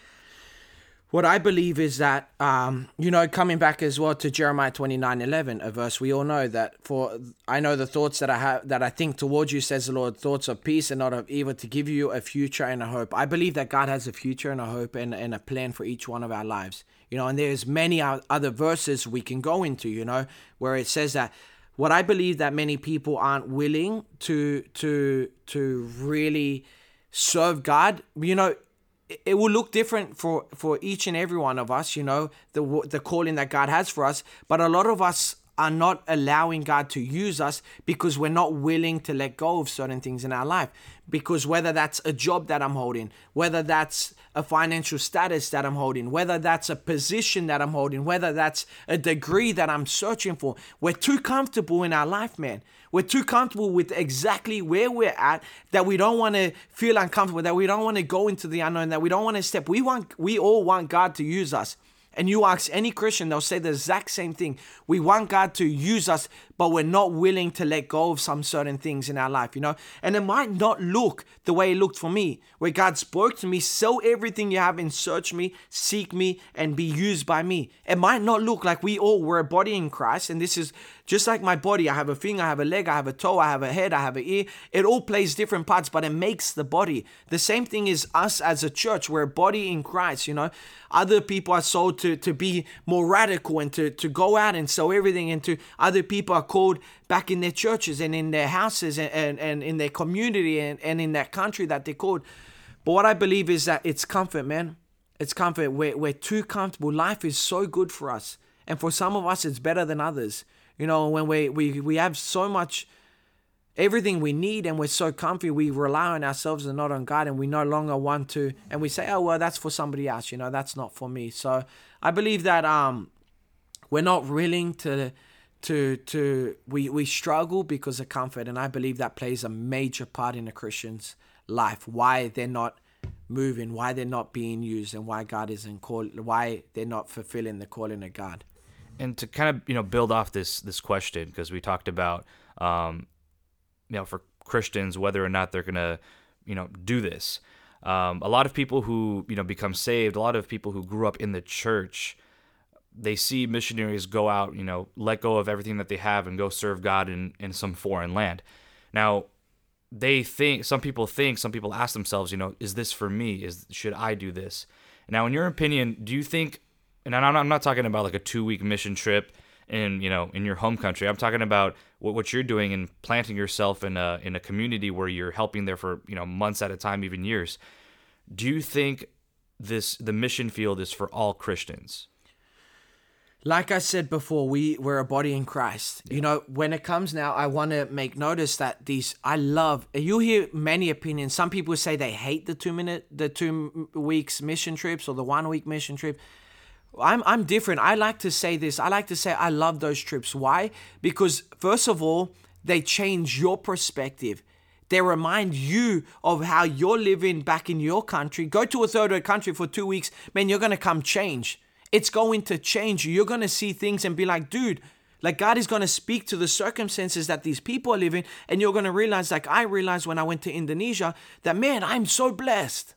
S2: What I believe is that, um, you know, coming back as well to Jeremiah 29 11, a verse we all know that for I know the thoughts that I have, that I think towards you, says the Lord, thoughts of peace and not of evil, to give you a future and a hope. I believe that God has a future and a hope and, and a plan for each one of our lives, you know, and there's many other verses we can go into, you know, where it says that what I believe that many people aren't willing to to to really serve God, you know, it- will look different for for each and every one of us you know the the calling that god has for us. But a lot of us are not allowing god to use us because we're not willing to let go of certain things in our life. Because whether that's a job that i'm holding whether that's a financial status that i'm holding whether that's a position that i'm holding whether that's a degree that i'm searching for we're too comfortable in our life man we're too comfortable with exactly where we're at that we don't want to feel uncomfortable, that we don't want to go into the unknown, that we don't want to step. We want we all want God to use us. And you ask any Christian, they'll say the exact same thing. We want God to use us, but we're not willing to let go of some certain things in our life, you know? And it might not look the way it looked for me, where God spoke to me, sell everything you have and search me, seek me, and be used by me. It might not look like we all were a body in Christ, and this is just like my body. I have a finger, I have a leg, I have a toe, I have a head, I have an ear. It all plays different parts, but it makes the body. The same thing is us as a church. We're a body in Christ, you know? Other people are sold to, to be more radical and to, to go out and sell everything. And to other people are called back in their churches and in their houses and, and, and in their community and, and in that country that they're called. But what I believe is that it's comfort, man. It's comfort. We're, we're too comfortable. Life is so good for us. And for some of us, it's better than others. You know, when we, we, we have so much, everything we need and we're so comfy, we rely on ourselves and not on God. And we no longer want to, and we say, oh, well, that's for somebody else. You know, that's not for me. So I believe that um, we're not willing to to to we we struggle because of comfort and i believe that plays a major part in a christian's life why they're not moving why they're not being used and why god isn't call why they're not fulfilling the calling of god
S1: and to kind of you know build off this this question because we talked about um, you know for Christians whether or not they're gonna you know do this. Um, a lot of people who you know become saved, a lot of people who grew up in the church, they see missionaries go out, you know, let go of everything that they have and go serve God in in some foreign land. Now, they think some people think some people ask themselves, you know, is this for me? Is should I do this? Now, in your opinion, do you think and I'm not, I'm not talking about like a two week mission trip in you know in your home country. I'm talking about what, what you're doing and planting yourself in a in a community where you're helping there for you know months at a time, even years. Do you think this the mission field is for all Christians?
S2: Like I said before, we we're a body in Christ. You know, when it comes now, I want to make notice that these I love. You hear many opinions. Some people say they hate the two minute, the two weeks mission trips or the one week mission trip. I'm I'm different. I like to say this. I like to say I love those trips. Why? Because first of all, they change your perspective. They remind you of how you're living back in your country. Go to a third world country for two weeks, man. You're gonna come change it's going to change you. You're going to see things and be like, dude, like God is going to speak to the circumstances that these people are living. And you're going to realize, like I realized when I went to Indonesia, that man, I'm so blessed.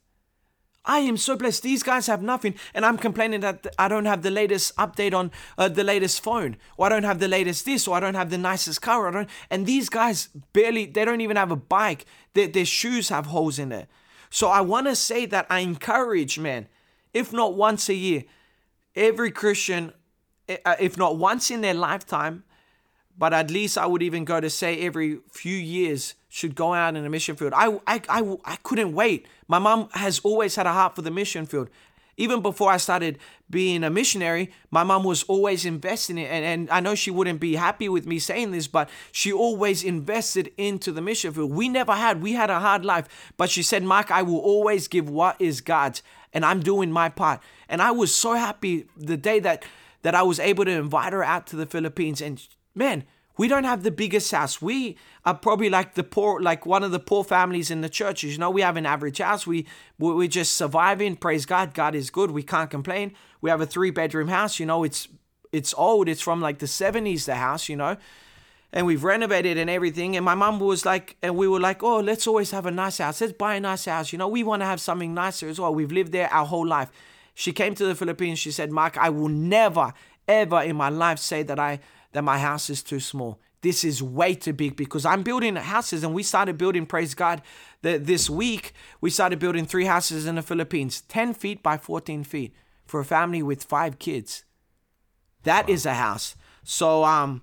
S2: I am so blessed. These guys have nothing, and I'm complaining that I don't have the latest update on uh, the latest phone, or I don't have the latest this, or I don't have the nicest car. I don't, and these guys barely, they don't even have a bike. Their, their shoes have holes in it. So I want to say that I encourage, man, if not once a year, every Christian, eh, uh, if not once in their lifetime, but at least I would even go to say every few years should go out in a mission field. I, I, I, I couldn't wait. My mom has always had a heart for the mission field. Even before I started being a missionary, my mom was always investing in it. And, and I know she wouldn't be happy with me saying this, but she always invested into the mission field. We never had, we had a hard life. But she said, Mark, I will always give what is God's and I'm doing my part. And I was so happy the day that that I was able to invite her out to the Philippines. And man, we don't have the biggest house. We are probably like the poor, like one of the poor families in the churches. You know, we have an average house. We we're just surviving. Praise God. God is good. We can't complain. We have a three bedroom house. You know, it's it's old. It's from like the 70s. The house. You know, and we've renovated and everything. And my mom was like, and we were like, oh, let's always have a nice house. Let's buy a nice house. You know, we want to have something nicer as well. We've lived there our whole life. She came to the Philippines. She said, Mark, I will never, ever in my life say that I that my house is too small. This is way too big because I'm building houses and we started building, praise God, that this week we started building three houses in the Philippines, 10 feet by 14 feet for a family with five kids. That wow. is a house. So um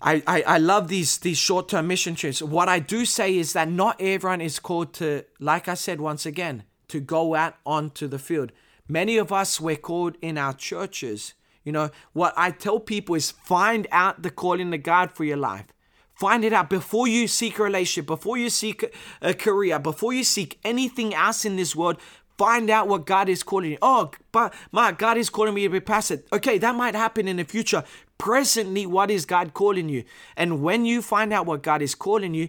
S2: I, I, I love these these short term mission trips. What I do say is that not everyone is called to, like I said once again, to go out onto the field. Many of us were called in our churches. You know, what I tell people is find out the calling of God for your life. Find it out before you seek a relationship, before you seek a career, before you seek anything else in this world. Find out what God is calling you. Oh, but my God is calling me to be pastor. Okay, that might happen in the future. Presently, what is God calling you? And when you find out what God is calling you,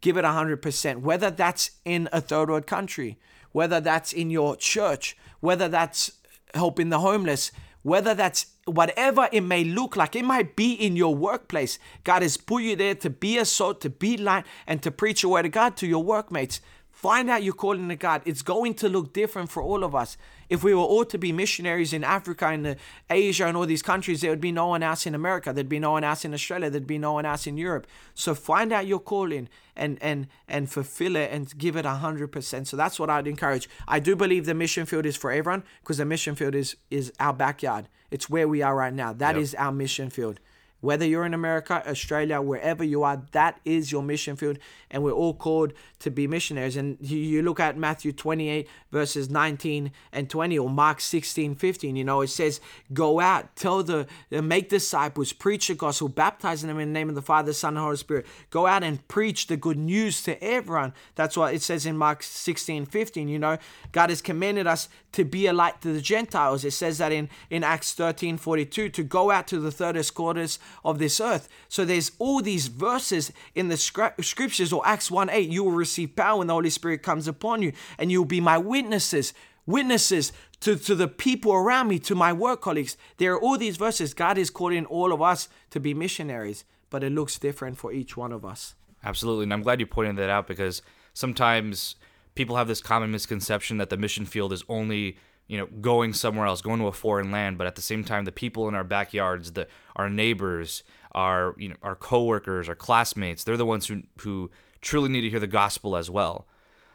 S2: give it 100%. Whether that's in a third world country, whether that's in your church, whether that's helping the homeless, whether that's whatever it may look like, it might be in your workplace. God has put you there to be a salt, to be light, and to preach a word of God to your workmates. Find out your calling to God. It's going to look different for all of us. If we were all to be missionaries in Africa and uh, Asia and all these countries, there would be no one else in America. There'd be no one else in Australia. There'd be no one else in Europe. So find out your calling and and and fulfill it and give it a hundred percent. So that's what I'd encourage. I do believe the mission field is for everyone because the mission field is is our backyard. It's where we are right now. That yep. is our mission field. Whether you're in America, Australia, wherever you are, that is your mission field. And we're all called to be missionaries. And you, look at Matthew 28, verses 19 and 20, or Mark 16, 15, you know, it says, Go out, tell the, make disciples, preach the gospel, baptizing them in the name of the Father, Son, and Holy Spirit. Go out and preach the good news to everyone. That's what it says in Mark 16, 15. You know, God has commanded us to be a light to the Gentiles. It says that in, in Acts 13, 42, to go out to the thirdest quarters of this earth. So there's all these verses in the scriptures or Acts 1 8, you will receive power when the Holy Spirit comes upon you, and you'll be my witnesses. Witnesses to, to the people around me, to my work colleagues. There are all these verses. God is calling all of us to be missionaries, but it looks different for each one of us.
S1: Absolutely. And I'm glad you pointed that out because sometimes people have this common misconception that the mission field is only you know, going somewhere else, going to a foreign land, but at the same time, the people in our backyards, the our neighbors, our you know, our coworkers, our classmates, they're the ones who who truly need to hear the gospel as well.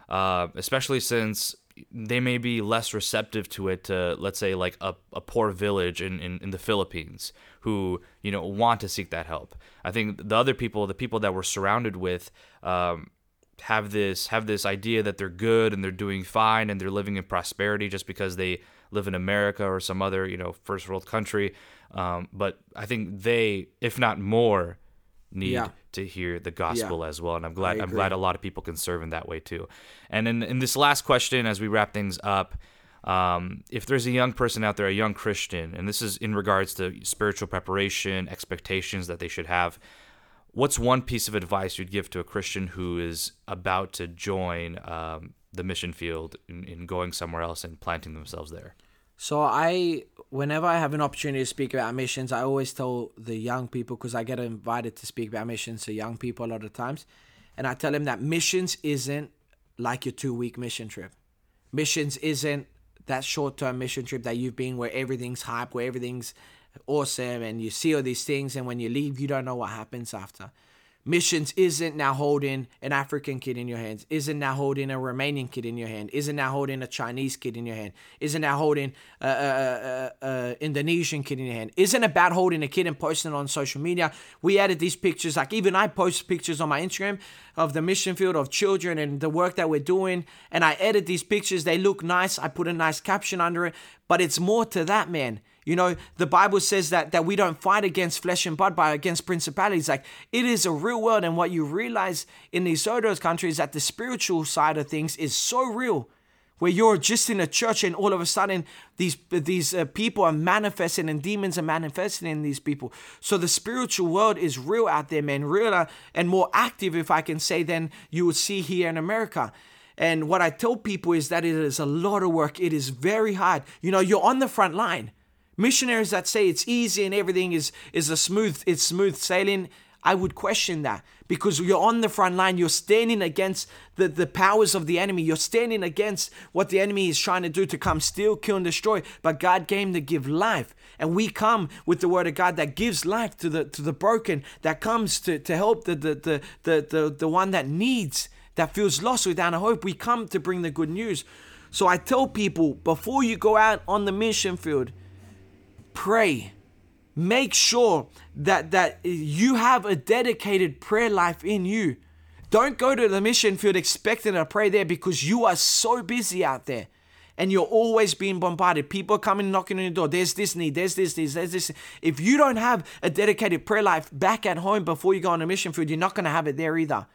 S1: Uh, especially since they may be less receptive to it to let's say like a, a poor village in, in, in the philippines who you know want to seek that help i think the other people the people that we're surrounded with um, have this have this idea that they're good and they're doing fine and they're living in prosperity just because they live in america or some other you know first world country. Um, but i think they if not more need
S2: Yeah.
S1: to hear the gospel as well. And i'm glad i'm glad a lot of people can serve in that way too. And in, in this last question as we wrap things up um, if there's a young person out there a young christian and this is in regards to spiritual preparation expectations that they should have what's one piece of advice you'd give to a christian who is about to join um, the mission field in, in going somewhere else and planting themselves there
S2: So I, whenever I have an opportunity to speak about missions, I always tell the young people because I get invited to speak about missions to young people a lot of times, and I tell them that missions isn't like your two week mission trip. Missions isn't that short term mission trip that you've been where everything's hype, where everything's awesome, and you see all these things, and when you leave, you don't know what happens after. Missions isn't now holding an African kid in your hands, isn't now holding a Romanian kid in your hand, isn't now holding a Chinese kid in your hand, isn't now holding a, a, a, a Indonesian kid in your hand, isn't about holding a kid and posting it on social media. We added these pictures, like even I post pictures on my Instagram of the mission field of children and the work that we're doing, and I edit these pictures. They look nice. I put a nice caption under it, but it's more to that, man. You know, the Bible says that that we don't fight against flesh and blood, but against principalities. Like it is a real world, and what you realize in these third world countries that the spiritual side of things is so real, where you're just in a church and all of a sudden these these uh, people are manifesting and demons are manifesting in these people. So the spiritual world is real out there, man, realer and more active, if I can say, than you would see here in America. And what I tell people is that it is a lot of work. It is very hard. You know, you're on the front line missionaries that say it's easy and everything is is a smooth it's smooth sailing i would question that. Because you're on the front line you're standing against the, the powers of the enemy. You're standing against what the enemy is trying to do to come steal kill and destroy. But god came to give life. And we come with the word of god that gives life to the to the broken that comes to to help the the the the, the, the one that needs that feels lost without a hope. We come to bring the good news. So i tell people before you go out on the mission field pray. Make sure that that you have a dedicated prayer life in you. Don't go to the mission field expecting to pray there because you are so busy out there and you're always being bombarded. People coming knocking on your door. There's this need. There's this need. There's this if you don't have a dedicated prayer life back at home before you go on a mission field you're not going to have it there either.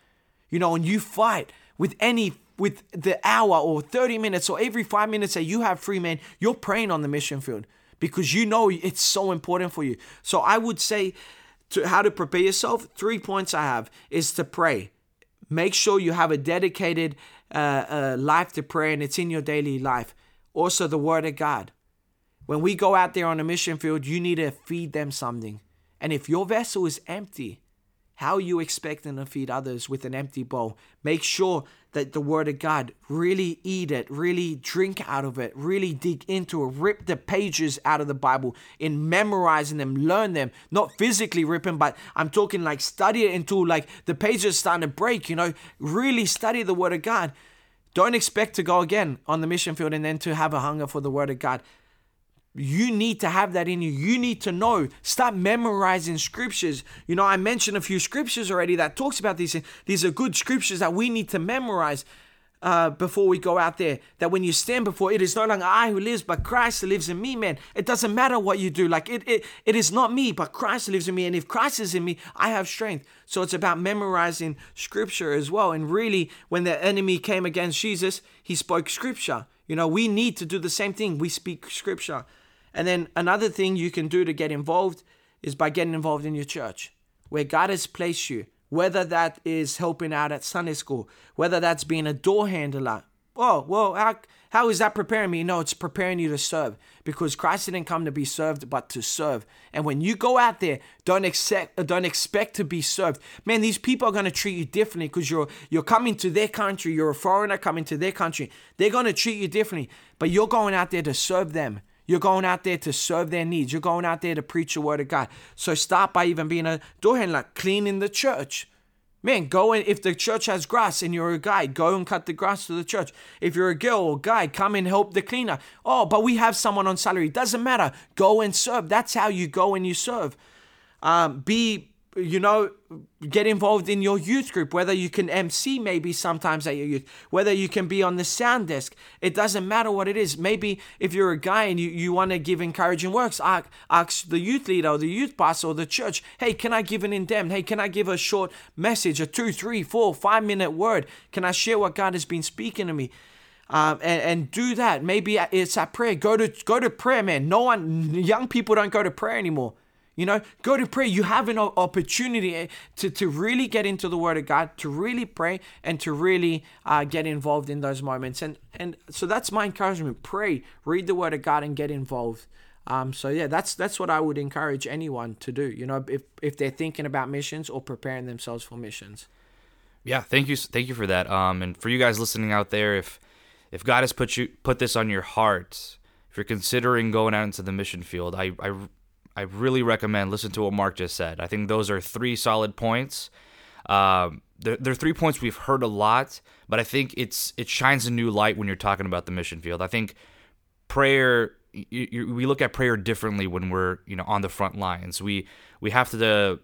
S2: You know and you fight with any with the hour or 30 minutes or every five minutes that you have free man you're praying on the mission field because you know it's so important for you. So I would say to how to prepare yourself, three points I have is to pray. Make sure you have a dedicated uh, uh, life to pray and it's in your daily life. Also, the Word of God. When we go out there on a mission field, you need to feed them something. And if your vessel is empty, how are you expecting to feed others with an empty bowl? Make sure that the Word of God really eat it, really drink out of it, really dig into it, rip the pages out of the Bible in memorizing them, learn them, not physically ripping, but I'm talking like study it until like the pages starting to break, you know, really study the Word of God. Don't expect to go again on the mission field and then to have a hunger for the Word of God. You need to have that in you. You need to know. Start memorizing scriptures. You know, I mentioned a few scriptures already that talks about these. These are good scriptures that we need to memorize uh, before we go out there. That when you stand before it is no longer I who lives, but Christ lives in me, man. It doesn't matter what you do. Like it, it, it is not me, but Christ lives in me. And if Christ is in me, I have strength. So it's about memorizing scripture as well. And really, when the enemy came against Jesus, he spoke scripture. You know, we need to do the same thing. We speak scripture. And then another thing you can do to get involved is by getting involved in your church, where God has placed you, whether that is helping out at Sunday school, whether that's being a door handler. Oh, well, how, how is that preparing me? No, it's preparing you to serve because Christ didn't come to be served, but to serve. And when you go out there, don't expect, uh, don't expect to be served. Man, these people are going to treat you differently because you're, you're coming to their country. You're a foreigner coming to their country. They're going to treat you differently, but you're going out there to serve them. You're going out there to serve their needs. You're going out there to preach the word of God. So start by even being a door handler, cleaning the church. Man, go and if the church has grass and you're a guy, go and cut the grass to the church. If you're a girl or guy, come and help the cleaner. Oh, but we have someone on salary. Doesn't matter. Go and serve. That's how you go and you serve. Um, be you know, get involved in your youth group, whether you can MC maybe sometimes at your youth, whether you can be on the sound desk. It doesn't matter what it is. Maybe if you're a guy and you, you want to give encouraging works, ask, ask the youth leader or the youth pastor or the church, hey, can I give an indemn? Hey, can I give a short message, a two, three, four, five minute word? Can I share what God has been speaking to me? Um, and, and do that. Maybe it's at prayer. Go to go to prayer, man. No one, young people don't go to prayer anymore. You know, go to pray. You have an opportunity eh, to, to really get into the Word of God, to really pray, and to really uh, get involved in those moments. And and so that's my encouragement. Pray, read the Word of God, and get involved. Um, so yeah, that's that's what I would encourage anyone to do. You know, if if they're thinking about missions or preparing themselves for missions.
S1: Yeah, thank you, thank you for that. Um, and for you guys listening out there, if if God has put you put this on your heart, if you're considering going out into the mission field, I I I really recommend listen to what Mark just said. I think those are three solid points. Um, they're, they're three points we've heard a lot, but I think it's it shines a new light when you're talking about the mission field. I think prayer you, you, we look at prayer differently when we're you know on the front lines. We we have to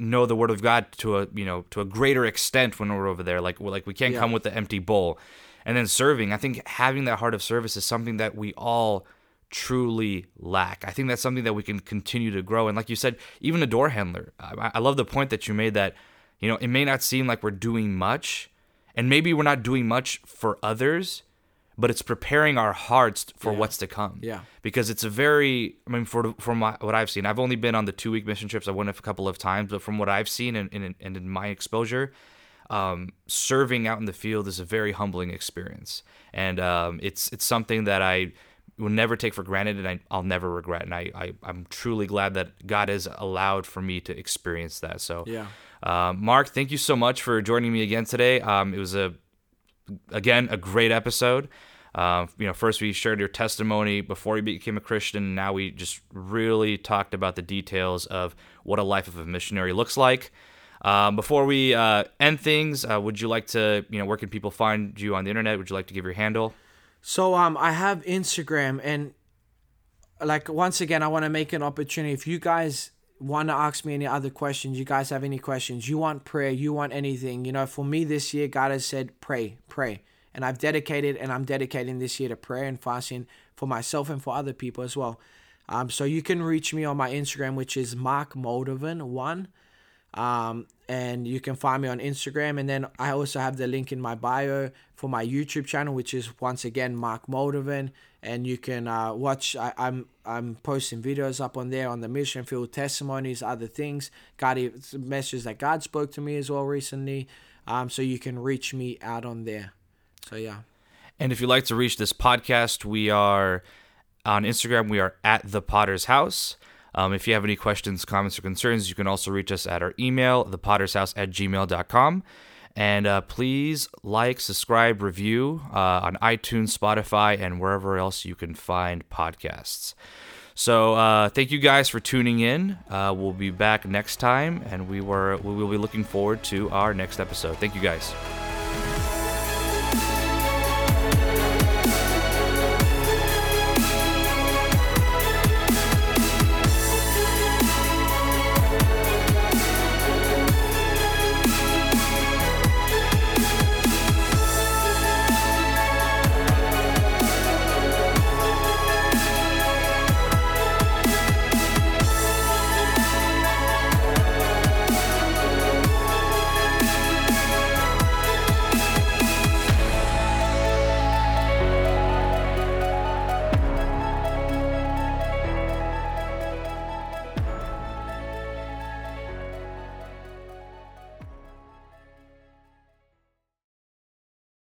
S1: know the word of God to a you know to a greater extent when we're over there. Like like we can't yeah. come with the empty bowl. And then serving, I think having that heart of service is something that we all truly lack. I think that's something that we can continue to grow. And like you said, even a door handler, I, I love the point that you made that, you know, it may not seem like we're doing much, and maybe we're not doing much for others, but it's preparing our hearts for yeah. what's to come.
S2: Yeah.
S1: Because it's a very, I mean, for from what I've seen, I've only been on the two week mission trips. I went a couple of times, but from what I've seen and, and, and in my exposure, um, serving out in the field is a very humbling experience, and um, it's it's something that I will never take for granted and I, will never regret. And I, I, I'm truly glad that God has allowed for me to experience that. So,
S2: yeah.
S1: Uh, Mark, thank you so much for joining me again today. Um, it was a, again, a great episode. Uh, you know, first we shared your testimony before you became a Christian. Now we just really talked about the details of what a life of a missionary looks like. Um, before we uh, end things, uh, would you like to, you know, where can people find you on the internet? Would you like to give your handle?
S2: So um, I have Instagram, and like once again, I want to make an opportunity. If you guys want to ask me any other questions, you guys have any questions, you want prayer, you want anything, you know, for me this year, God has said, pray, pray. And I've dedicated and I'm dedicating this year to prayer and fasting for myself and for other people as well. Um, so you can reach me on my Instagram, which is Mark Moldovan1. Um, and you can find me on Instagram. And then I also have the link in my bio for my YouTube channel, which is once again Mark Moldovan. And you can uh, watch. I, am I'm, I'm posting videos up on there on the mission field, testimonies, other things. God, messages that God spoke to me as well recently. Um, so you can reach me out on there. So yeah.
S1: And if you'd like to reach this podcast, we are on Instagram. We are at the Podders House. Um, if you have any questions, comments, or concerns, you can also reach us at our email, thepoddershouse at gmail.com. And uh, please like, subscribe, review uh, on iTunes, Spotify, and wherever else you can find podcasts. So uh, thank you guys for tuning in. Uh, we'll be back next time, and we were we will be looking forward to our next episode. Thank you guys.